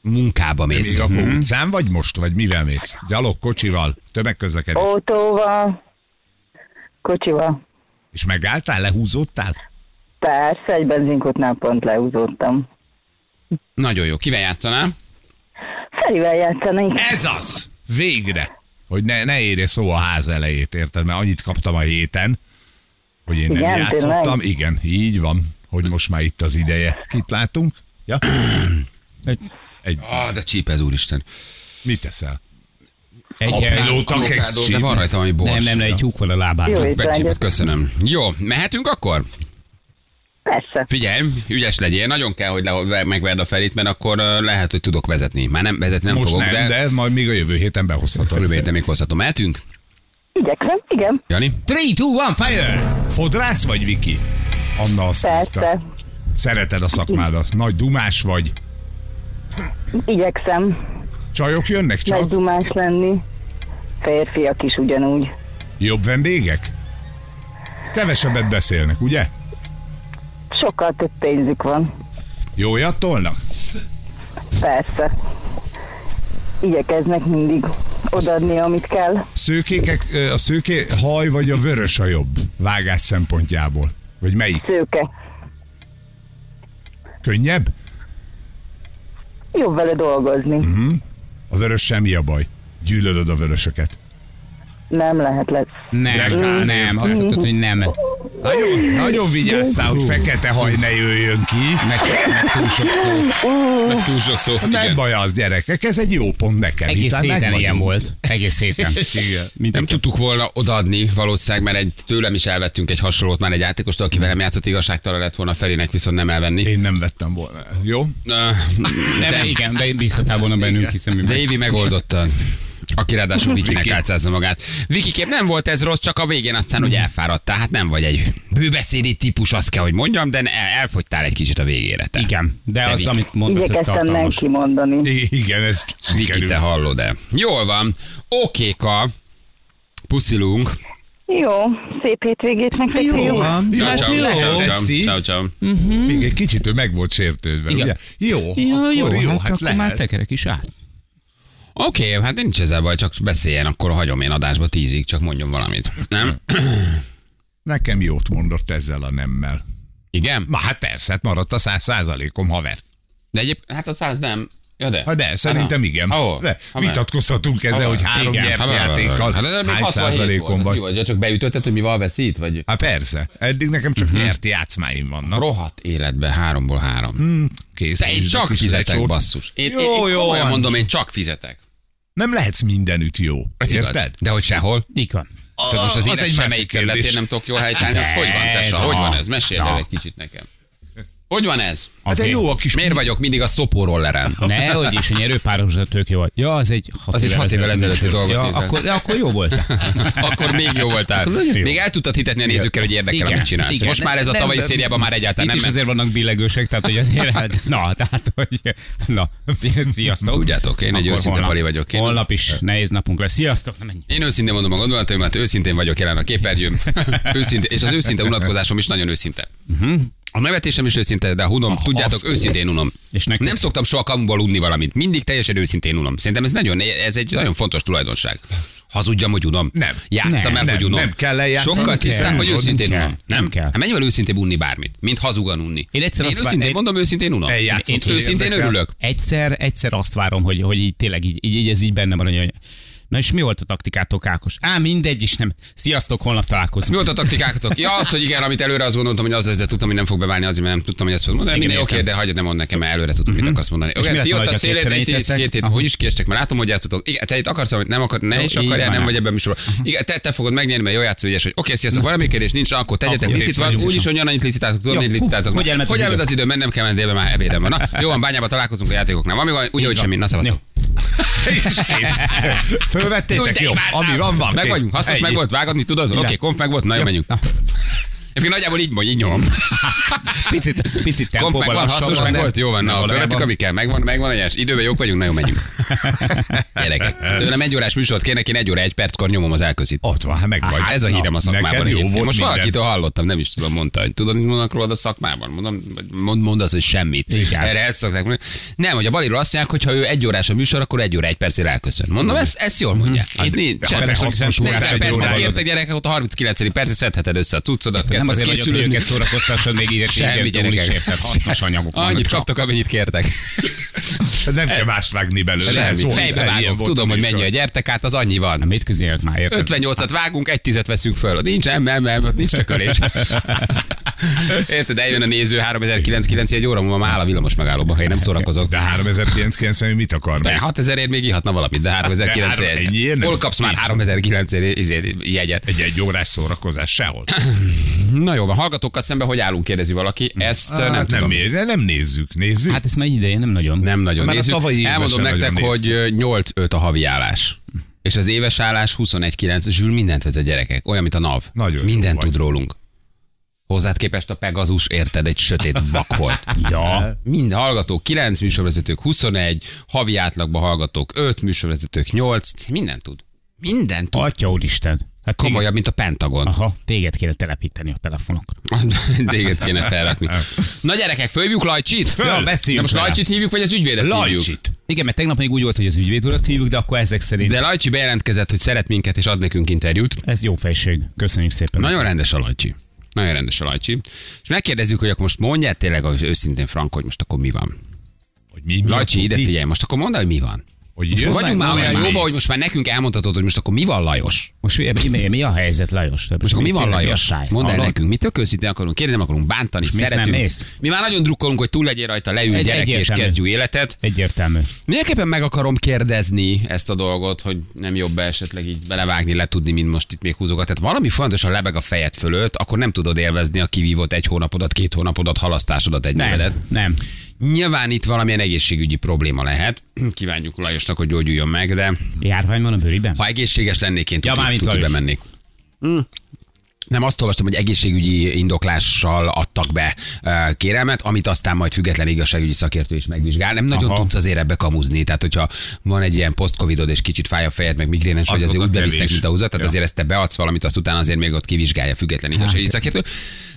[SPEAKER 1] Munkába
[SPEAKER 2] Még
[SPEAKER 1] mész.
[SPEAKER 2] akkor utcán vagy most, vagy mivel mész? Gyalog, kocsival, tömegközlekedés.
[SPEAKER 5] Autóval, kocsival.
[SPEAKER 2] És megálltál, lehúzódtál?
[SPEAKER 5] Persze, egy benzinkutnál pont lehúzódtam.
[SPEAKER 1] Nagyon jó. Kivel játszanál?
[SPEAKER 5] Ferivel játszanék.
[SPEAKER 2] Ez az! Végre! Hogy ne, ne érje szó a ház elejét, érted? Mert annyit kaptam a héten, hogy én nem
[SPEAKER 5] Igen,
[SPEAKER 2] játszottam.
[SPEAKER 5] tényleg?
[SPEAKER 2] Igen, így van, hogy most már itt az ideje. Kit látunk? Ja? Egy,
[SPEAKER 1] Ah, de csípez, úristen.
[SPEAKER 2] mit teszel?
[SPEAKER 3] Egy,
[SPEAKER 2] pilóta kezd
[SPEAKER 1] de van rajta valami bors.
[SPEAKER 3] nem, nem, nem, egy tyúk van a lábán.
[SPEAKER 5] Jó étvágyat.
[SPEAKER 1] köszönöm. Jó, mehetünk akkor?
[SPEAKER 5] Persze.
[SPEAKER 1] Figyelj, ügyes legyél, nagyon kell, hogy le, megverd a felit, mert akkor lehet, hogy tudok vezetni. Már nem vezetni nem
[SPEAKER 2] most
[SPEAKER 1] fogok,
[SPEAKER 2] nem,
[SPEAKER 1] de,
[SPEAKER 2] de... majd még a jövő héten behozhatod.
[SPEAKER 1] körülbelül de még hozhatom. Mehetünk?
[SPEAKER 5] Igyekszem, igen.
[SPEAKER 1] Jani?
[SPEAKER 3] 3, 2, 1, fire!
[SPEAKER 2] Fodrász vagy, Viki? Anna azt mondta.
[SPEAKER 5] Persze.
[SPEAKER 2] Szereted a szakmádat. Nagy dumás vagy.
[SPEAKER 5] Igyekszem
[SPEAKER 2] Csajok jönnek
[SPEAKER 5] nagy
[SPEAKER 2] csak?
[SPEAKER 5] dumás lenni. Férfiak is ugyanúgy.
[SPEAKER 2] Jobb vendégek? Kevesebbet beszélnek, ugye?
[SPEAKER 5] Sokkal több pénzük van.
[SPEAKER 2] Jójat tolnak?
[SPEAKER 5] Persze. Igyekeznek mindig odaadni, amit kell.
[SPEAKER 2] Szőkékek, a szőké haj vagy a vörös a jobb vágás szempontjából? Vagy melyik?
[SPEAKER 5] Szőke.
[SPEAKER 2] Könnyebb?
[SPEAKER 5] Jobb vele dolgozni.
[SPEAKER 2] A vörös semmi a baj. Gyűlölöd a vörösöket.
[SPEAKER 5] Nem lehet lesz.
[SPEAKER 3] Nem, nem, azt mondtad, hogy nem.
[SPEAKER 2] Nagyon, nagyon vigyáztál, hogy fekete haj ne jöjjön ki.
[SPEAKER 3] Meg, meg túl sok szó.
[SPEAKER 1] Meg túl sok szó.
[SPEAKER 2] Nem
[SPEAKER 1] Igen.
[SPEAKER 2] baj az, gyerekek, ez egy jó pont nekem.
[SPEAKER 3] Egész
[SPEAKER 2] Itt már
[SPEAKER 3] héten ilyen
[SPEAKER 2] vagyunk.
[SPEAKER 3] volt. Egész héten.
[SPEAKER 2] Igen.
[SPEAKER 1] Nem tudtuk volna odaadni valószínűleg, mert egy, tőlem is elvettünk egy hasonlót már egy játékostól, aki velem játszott igazságtalan lett volna Felének, viszont nem elvenni.
[SPEAKER 2] Én nem vettem volna. Jó?
[SPEAKER 1] Ö,
[SPEAKER 3] Nem,
[SPEAKER 1] De,
[SPEAKER 3] igen, de bízhatál volna bennünk, hiszen mi
[SPEAKER 1] de
[SPEAKER 3] meg.
[SPEAKER 1] Aki ráadásul Vikinek
[SPEAKER 2] Viki.
[SPEAKER 1] álcázza magát. Viki kép nem volt ez rossz, csak a végén aztán, hogy elfáradtál. Hát nem vagy egy bőbeszédi típus, azt kell, hogy mondjam, de el, elfogytál egy kicsit a végére. Te.
[SPEAKER 3] Igen, de
[SPEAKER 1] Te
[SPEAKER 3] az,
[SPEAKER 1] Viki.
[SPEAKER 3] amit mondasz, ez tartalmas.
[SPEAKER 5] kimondani.
[SPEAKER 2] Igen, ez
[SPEAKER 1] Viki, te hallod el. Jól van. Okéka. Puszilunk.
[SPEAKER 5] Jó, szép hétvégét nektek,
[SPEAKER 2] Jó van,
[SPEAKER 1] Ciao,
[SPEAKER 2] hát
[SPEAKER 1] ciao,
[SPEAKER 2] jó.
[SPEAKER 1] ciao, ciao, ciao.
[SPEAKER 2] Még egy kicsit ő meg volt sértődve,
[SPEAKER 3] Igen.
[SPEAKER 2] ugye? Jó,
[SPEAKER 3] Ja,
[SPEAKER 2] akkor
[SPEAKER 3] jó,
[SPEAKER 2] jó,
[SPEAKER 3] hát,
[SPEAKER 2] hát
[SPEAKER 3] akkor már
[SPEAKER 2] lehet.
[SPEAKER 3] tekerek is át.
[SPEAKER 1] Oké, okay, hát nincs ezzel baj, csak beszéljen, akkor hagyom én adásba tízig, csak mondjon valamit. Nem?
[SPEAKER 2] Nekem jót mondott ezzel a nemmel.
[SPEAKER 1] Igen?
[SPEAKER 2] Ma hát persze, hát maradt a száz százalékom, haver.
[SPEAKER 1] De egyéb, hát a száz nem. Ja, de.
[SPEAKER 2] Ha de, szerintem igen.
[SPEAKER 1] Ó,
[SPEAKER 2] De vitatkozhatunk ezzel,
[SPEAKER 1] Haver.
[SPEAKER 2] hogy három
[SPEAKER 3] Igen.
[SPEAKER 2] nyert
[SPEAKER 1] haver.
[SPEAKER 2] játékkal
[SPEAKER 1] Hát ez még
[SPEAKER 2] hány
[SPEAKER 1] 67
[SPEAKER 2] százalékon
[SPEAKER 1] mi
[SPEAKER 2] vagy.
[SPEAKER 1] Ja, csak beütötted, hogy mivel veszít? Vagy
[SPEAKER 2] Hát persze, eddig nekem csak nyert játszmáim vannak.
[SPEAKER 1] rohadt életbe háromból három.
[SPEAKER 2] Kész.
[SPEAKER 1] De én csak fizetek,
[SPEAKER 2] lecsót.
[SPEAKER 1] basszus. Én,
[SPEAKER 2] Jó,
[SPEAKER 1] én, én
[SPEAKER 2] jó,
[SPEAKER 1] komolyan mondom, én csak fizetek.
[SPEAKER 2] Nem lehetsz mindenütt jó.
[SPEAKER 1] Ez igaz.
[SPEAKER 2] Érted?
[SPEAKER 1] De hogy sehol.
[SPEAKER 3] Így van.
[SPEAKER 1] Tehát most az,
[SPEAKER 2] Az
[SPEAKER 1] élet
[SPEAKER 2] egy
[SPEAKER 1] semmelyik
[SPEAKER 2] másik
[SPEAKER 1] területén nem tudok jól helytállni. Ez hogy van, tessa?
[SPEAKER 3] Na.
[SPEAKER 1] Hogy van ez? Mesélj el egy kicsit nekem. Hogy van ez?
[SPEAKER 2] Az egy jó a kis
[SPEAKER 1] Miért vagyok mindig a szopórolleren?
[SPEAKER 3] Ne, hogy is, a nyerőpárosra tök jó. Ja, az egy hat
[SPEAKER 1] Az egy hat évvel ezelőtti dolgot
[SPEAKER 3] Ja, akkor, de akkor jó volt.
[SPEAKER 1] Akkor még jó voltál.
[SPEAKER 3] Akkor jó.
[SPEAKER 1] Még el tudtad hitetni a nézőkkel, hogy érdekel,
[SPEAKER 3] Igen,
[SPEAKER 1] amit csinálsz.
[SPEAKER 3] igen.
[SPEAKER 1] Most már ez a tavalyi
[SPEAKER 3] nem,
[SPEAKER 1] szériában már egyáltalán
[SPEAKER 3] Itt
[SPEAKER 1] nem ment.
[SPEAKER 3] azért vannak billegősek, tehát hogy azért, hát, na, tehát, hogy, na, szi- sziasztok.
[SPEAKER 1] Tudjátok, én egy őszinte pali vagyok. Én-
[SPEAKER 3] Holnap is nehéz napunk lesz. Sziasztok.
[SPEAKER 1] Én őszintén mondom a gondolataimat, őszintén vagyok jelen a képernyőm. őszinte, és az őszinte unatkozásom is nagyon őszinte. A nevetésem is őszinte, de a hunom, tudjátok,
[SPEAKER 2] azt-
[SPEAKER 1] őszintén unom.
[SPEAKER 3] És neked?
[SPEAKER 1] Nem szoktam soha kamuból unni valamit. Mindig teljesen őszintén unom. Szerintem ez, nagyon, ez egy nagyon fontos tulajdonság. Hazudjam, hogy unom.
[SPEAKER 2] Nem.
[SPEAKER 1] Játszam
[SPEAKER 2] Nem,
[SPEAKER 1] el,
[SPEAKER 2] nem,
[SPEAKER 1] hogy unom.
[SPEAKER 2] nem kell lejátszani.
[SPEAKER 1] Sokkal
[SPEAKER 2] Nem
[SPEAKER 3] kell.
[SPEAKER 1] hogy őszintén
[SPEAKER 3] Nem kell.
[SPEAKER 1] unom.
[SPEAKER 3] Nem kell.
[SPEAKER 1] Hát mennyivel őszintén unni bármit, mint hazugan unni.
[SPEAKER 3] Én egyszer
[SPEAKER 1] én
[SPEAKER 3] azt
[SPEAKER 1] őszintén
[SPEAKER 3] én-
[SPEAKER 1] mondom, őszintén unom. Én őszintén örülök.
[SPEAKER 3] Egyszer, egyszer azt várom, hogy, hogy így tényleg így, így, így ez így benne van, hogy Na és mi volt a taktikátok, Ákos? Á, mindegy is nem. Sziasztok, holnap
[SPEAKER 1] Mi
[SPEAKER 3] találkozunk.
[SPEAKER 1] volt a taktikátok? Ja, az, hogy igen, amit előre azt gondoltam, hogy az lesz, de tudtam, hogy nem fog beválni, azért mert nem tudtam, hogy ezt fogod mondani. Minden oké, de hagyj, nem mond nekem, mert előre tudtam, mit akarsz mondani.
[SPEAKER 3] És mi
[SPEAKER 1] Oké,
[SPEAKER 3] lett
[SPEAKER 1] ti ott a szélén, egy két hét, hogy is kiestek, mert látom, hogy játszotok. Igen, te itt akarsz, hogy nem akar, ne is akarjál, nem vagy ebben műsorban. Igen, te, te fogod megnyerni, mert jó játszó, ügyes vagy. Oké, sziasztok, valami kérdés nincs, akkor tegyetek licit, van, úgyis ugyanannyit licitáltok, tudom, hogy licitáltok.
[SPEAKER 3] hogy elment az
[SPEAKER 1] Hogy
[SPEAKER 3] idő?
[SPEAKER 1] mennem kell menni, délben már ebédem van. Na, jó van, bányába találkozunk a játékoknál. Van úgy, hogy semmi, na szavazok.
[SPEAKER 2] És kész. Fölvettétek? Jó, ami van, van.
[SPEAKER 1] Meg vagyunk, hasznos meg volt, vágatni tudod? Oké, okay, konf meg volt, na jó, menjünk. Egyébként nagyjából így mondj, így nyomom.
[SPEAKER 3] Picit, picit tempóban
[SPEAKER 1] van, hasznos meg volt, jó van, na, fölvettük, ami kell, megvan, megvan a nyers. Időben jók vagyunk, na jó, menjünk. Gyerekek, tőlem egy órás műsort kérnek, én egy óra, egy perckor nyomom az elközit.
[SPEAKER 2] Ott van, hát meg vagy.
[SPEAKER 1] Hát ez a hírem a szakmában.
[SPEAKER 2] Jó volt
[SPEAKER 1] Most valakitől hallottam, nem is tudom, mondta, hogy tudod, mit mondanak rólad a szakmában? Mondom, mond, mondd azt, hogy semmit.
[SPEAKER 3] Igen.
[SPEAKER 1] Erre ezt szokták mondani. Nem, hogy a Baliról azt mondják, hogy ha ő egy órás a műsor, akkor egy óra, egy percére elköszön. Mondom, ezt, ezt jól mondják. Itt nincs.
[SPEAKER 2] ha te hasznos órát
[SPEAKER 1] 40
[SPEAKER 2] egy órára-
[SPEAKER 1] kértek gyerekek, ott a 39. percre szedheted össze a cuccodat,
[SPEAKER 3] Nem azért
[SPEAKER 1] kezdesz
[SPEAKER 3] vagyok,
[SPEAKER 1] készülődni.
[SPEAKER 3] őket szórakoztassad, még így
[SPEAKER 1] Semmi gyerekek.
[SPEAKER 3] hasznos anyagok
[SPEAKER 1] Annyit kaptak, amennyit kértek.
[SPEAKER 2] Nem kell mást vágni belőle.
[SPEAKER 1] Semmi.
[SPEAKER 2] Volt,
[SPEAKER 1] Fejbe vágok. Tudom, hogy mennyi a gyertek át, az annyi van.
[SPEAKER 3] Mit közélt már, érted?
[SPEAKER 1] 58-at vágunk, egy tizet veszünk föl. Nincs, nem, nem, nem, ott nincs tökölés. Érted, eljön a néző 3990 egy óra múlva már áll a villamos megállóba, ha én nem szórakozok.
[SPEAKER 2] De 3990 mit akar
[SPEAKER 1] De
[SPEAKER 2] még?
[SPEAKER 1] 6000 ért még ihatna valamit, de
[SPEAKER 2] De
[SPEAKER 1] 3900
[SPEAKER 2] három- ennyiért nem?
[SPEAKER 1] Hol kapsz már 3900 izé- jegyet?
[SPEAKER 2] Egy egy órás szórakozás sehol.
[SPEAKER 1] Na jó van, hallgatókkal szemben hogy állunk, kérdezi valaki. Ezt nem
[SPEAKER 2] Hát nem,
[SPEAKER 1] tudom.
[SPEAKER 2] nem, de nem nézzük. Nézzük.
[SPEAKER 3] Hát ezt már ideje nem nagyon.
[SPEAKER 1] Nem nagyon
[SPEAKER 2] Már a
[SPEAKER 1] nézzük.
[SPEAKER 2] tavalyi évben
[SPEAKER 1] Elmondom nektek, hogy ö, 8-5 a havi állás. És az éves állás 21-9. Zsül mindent vezet gyerekek. Olyan, mint a NAV.
[SPEAKER 2] Nagyon
[SPEAKER 1] Mindent
[SPEAKER 2] vagy.
[SPEAKER 1] tud rólunk. Hozzád képest a Pegazus, érted, egy sötét vak volt.
[SPEAKER 3] Ja.
[SPEAKER 1] Mind hallgatók 9, műsorvezetők 21, havi átlagban hallgatók 5, műsorvezetők 8, mindent tud. Mindent tud.
[SPEAKER 3] Atya úristen. Hát téged,
[SPEAKER 1] Komolyabb, mint a Pentagon.
[SPEAKER 3] aha, téged kéne telepíteni a telefonokra.
[SPEAKER 1] Téged kéne felrakni. Na gyerekek, fölhívjuk Lajcsit?
[SPEAKER 2] Föl.
[SPEAKER 3] Ja,
[SPEAKER 1] De
[SPEAKER 3] beszéljünk
[SPEAKER 1] most. Lajcsit hívjuk, vagy az ügyvédet hívjuk?
[SPEAKER 2] Lajcsit.
[SPEAKER 3] Igen, mert tegnap még úgy volt, hogy az ügyvéd urat hívjuk, de akkor ezek szerint
[SPEAKER 1] De Lajcsi bejelentkezett, hogy szeret minket és ad nekünk interjút.
[SPEAKER 3] ez jó fejség. Köszönjük szépen.
[SPEAKER 1] Nagyon rendes a Lajcsi. Nagyon rendes a Lajcsi. És megkérdezzük, hogy akkor most mondjál tényleg hogy őszintén Frank, hogy most akkor mi van.
[SPEAKER 2] Hogy mi, mi
[SPEAKER 1] Lajcsi, ide figyelj, most akkor mondd, hogy mi van.
[SPEAKER 2] Hogy jössz,
[SPEAKER 1] Vagyunk már olyan jóba, hogy most már nekünk elmondhatod, hogy most akkor mi van Lajos.
[SPEAKER 3] Most mi, mi, mi a helyzet, Lajos?
[SPEAKER 1] Most akkor mi van Lajos? Mondd el nekünk, mi tök őszintén akarunk kérni, nem akarunk bántani, szeretünk. Mi már nagyon drukkolunk, hogy túl legyél rajta, leülj
[SPEAKER 3] Egy-
[SPEAKER 1] gyerek és kezdj új életet.
[SPEAKER 3] Egyértelmű.
[SPEAKER 1] Mindenképpen meg akarom kérdezni ezt a dolgot, hogy nem jobb esetleg így belevágni, letudni, mint most itt még húzogat. Tehát valami fontosan lebeg a fejed fölött, akkor nem tudod élvezni a kivívott egy hónapodat, két hónapodat, halasztásodat, egy
[SPEAKER 3] Nem, nem.
[SPEAKER 1] Nyilván itt valamilyen egészségügyi probléma lehet. Kívánjuk Lajosnak, hogy gyógyuljon meg, de
[SPEAKER 3] Járvány van a bőriben?
[SPEAKER 1] ha egészséges lennék, én
[SPEAKER 3] Ja,
[SPEAKER 1] tuti,
[SPEAKER 3] mármint
[SPEAKER 1] tuti
[SPEAKER 3] Lajos.
[SPEAKER 1] Nem azt olvastam, hogy egészségügyi indoklással adtak be kérelmet, amit aztán majd független igazságügyi szakértő is megvizsgál. Nem nagyon
[SPEAKER 3] Aha.
[SPEAKER 1] tudsz azért ebbe kamuzni. Tehát, hogyha van egy ilyen post-covidod és kicsit fáj a fejed, meg migrénes, vagy azért úgy bevisznek, mint a húzat, tehát
[SPEAKER 2] Ja.
[SPEAKER 1] azért ezt te beadsz valamit, azt utána azért még ott kivizsgálja független
[SPEAKER 3] Hát,
[SPEAKER 1] igazságügyi szakértő.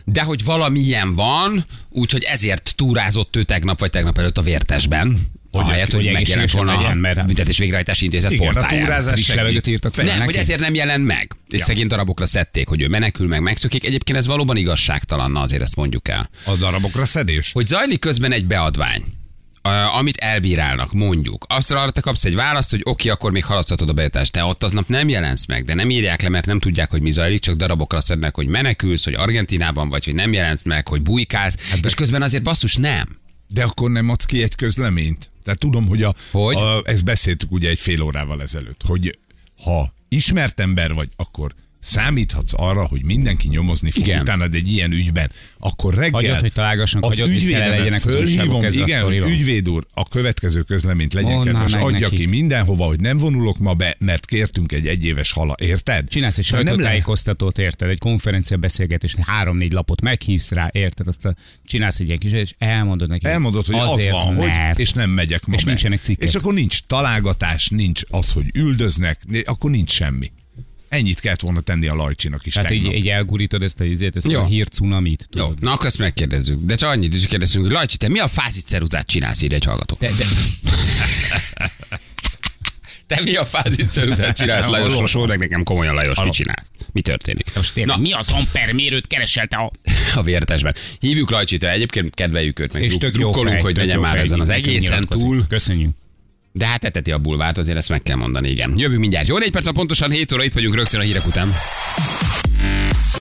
[SPEAKER 1] De hogy valamilyen van, úgyhogy ezért túrázott ő tegnap vagy tegnap előtt a vértesben.
[SPEAKER 3] Hogy-
[SPEAKER 1] Ahelyett, hogy,
[SPEAKER 3] hogy
[SPEAKER 1] megjelent volna
[SPEAKER 3] legyen,
[SPEAKER 1] a
[SPEAKER 3] mert-
[SPEAKER 1] büntetés végrehajtási intézet
[SPEAKER 2] Igen, a
[SPEAKER 1] portáján.
[SPEAKER 2] túrázás segít.
[SPEAKER 3] levegőt írtak fel
[SPEAKER 1] Nem,
[SPEAKER 3] neki?
[SPEAKER 1] hogy ezért nem jelent meg. És
[SPEAKER 2] Ja.
[SPEAKER 1] szegény darabokra szedték, hogy ő menekül, meg megszökik. Egyébként ez valóban igazságtalan, na azért ezt mondjuk el.
[SPEAKER 2] A darabokra szedés?
[SPEAKER 1] Hogy zajlik közben egy beadvány, amit elbírálnak, mondjuk. Azt arra te kapsz egy választ, hogy oké, akkor még halaszthatod a bejutást. Te ott aznap nem jelensz meg, de nem írják le, mert nem tudják, hogy mi zajlik, csak darabokra szednek, hogy menekülsz, hogy Argentinában vagy, hogy nem jelensz meg, hogy bujkálsz, hát és közben azért basszus nem.
[SPEAKER 2] De akkor nem adsz ki egy közleményt? Tehát tudom, hogy, a,
[SPEAKER 1] Hogy?
[SPEAKER 2] A, ezt beszéltük ugye egy fél órával ezelőtt, hogy ha ismert ember vagy, akkor számíthatsz arra, hogy mindenki nyomozni fog
[SPEAKER 1] Igen.
[SPEAKER 2] utána egy ilyen ügyben, akkor reggel
[SPEAKER 3] Hagyod, hogy találgassanak,
[SPEAKER 2] az
[SPEAKER 3] hagyod,
[SPEAKER 2] ügyvédemet
[SPEAKER 3] az
[SPEAKER 2] fölhívom,
[SPEAKER 3] újságok ezzel a
[SPEAKER 2] igen, hogy ügyvéd úr, a következő közleményt legyen
[SPEAKER 3] Mondd
[SPEAKER 2] kedves, adja
[SPEAKER 3] neki.
[SPEAKER 2] ki mindenhova, hogy nem vonulok ma be, mert kértünk egy egyéves hala, érted?
[SPEAKER 3] Csinálsz egy
[SPEAKER 2] Szóval
[SPEAKER 3] sajtótájékoztatót, érted? Egy konferencia beszélgetés, három-négy lapot meghívsz rá, érted? Azt a, csinálsz egy ilyen kis, és elmondod neki.
[SPEAKER 2] Elmondod, hogy
[SPEAKER 3] azért,
[SPEAKER 2] az van,
[SPEAKER 3] mert.
[SPEAKER 2] hogy, és nem megyek ma
[SPEAKER 3] És
[SPEAKER 2] be.
[SPEAKER 3] nincsenek cikkek.
[SPEAKER 2] És akkor nincs találgatás, nincs az, hogy üldöznek, akkor nincs semmi. Ennyit kellett volna tenni a Lajcsinak is
[SPEAKER 3] Tehát így, így elgurítod ezt a, izét, ezt
[SPEAKER 1] Jó.
[SPEAKER 3] a hír cunamit.
[SPEAKER 1] Jó,
[SPEAKER 3] tudod?
[SPEAKER 1] na akkor ezt megkérdezzük. De csak annyit is kérdezzünk, hogy Lajcsi, te mi a fázit ceruzát csinálsz, írja egy hallgató?
[SPEAKER 3] De, de,
[SPEAKER 1] Te mi a fázit ceruzát csinálsz, Lajos? Most mondd meg nekem komolyan, Lajos, mit csinálsz? Mi történik?
[SPEAKER 3] most tényleg,
[SPEAKER 1] Na,
[SPEAKER 3] mi az ampermérőt keresel te a...
[SPEAKER 1] a vértesben. Hívjuk Lajcsit, egyébként kedveljük őt, meg
[SPEAKER 3] És tök jó
[SPEAKER 1] drukkolunk, hogy legyen
[SPEAKER 3] jó
[SPEAKER 1] már
[SPEAKER 3] fej,
[SPEAKER 1] ezen az egészen túl.
[SPEAKER 3] Köszönjük.
[SPEAKER 1] De hát eteti a bulvárt, azért ezt meg kell mondani, igen. Jövünk mindjárt. Jó, négy perc, pontosan 7 óra itt vagyunk rögtön a hírek után.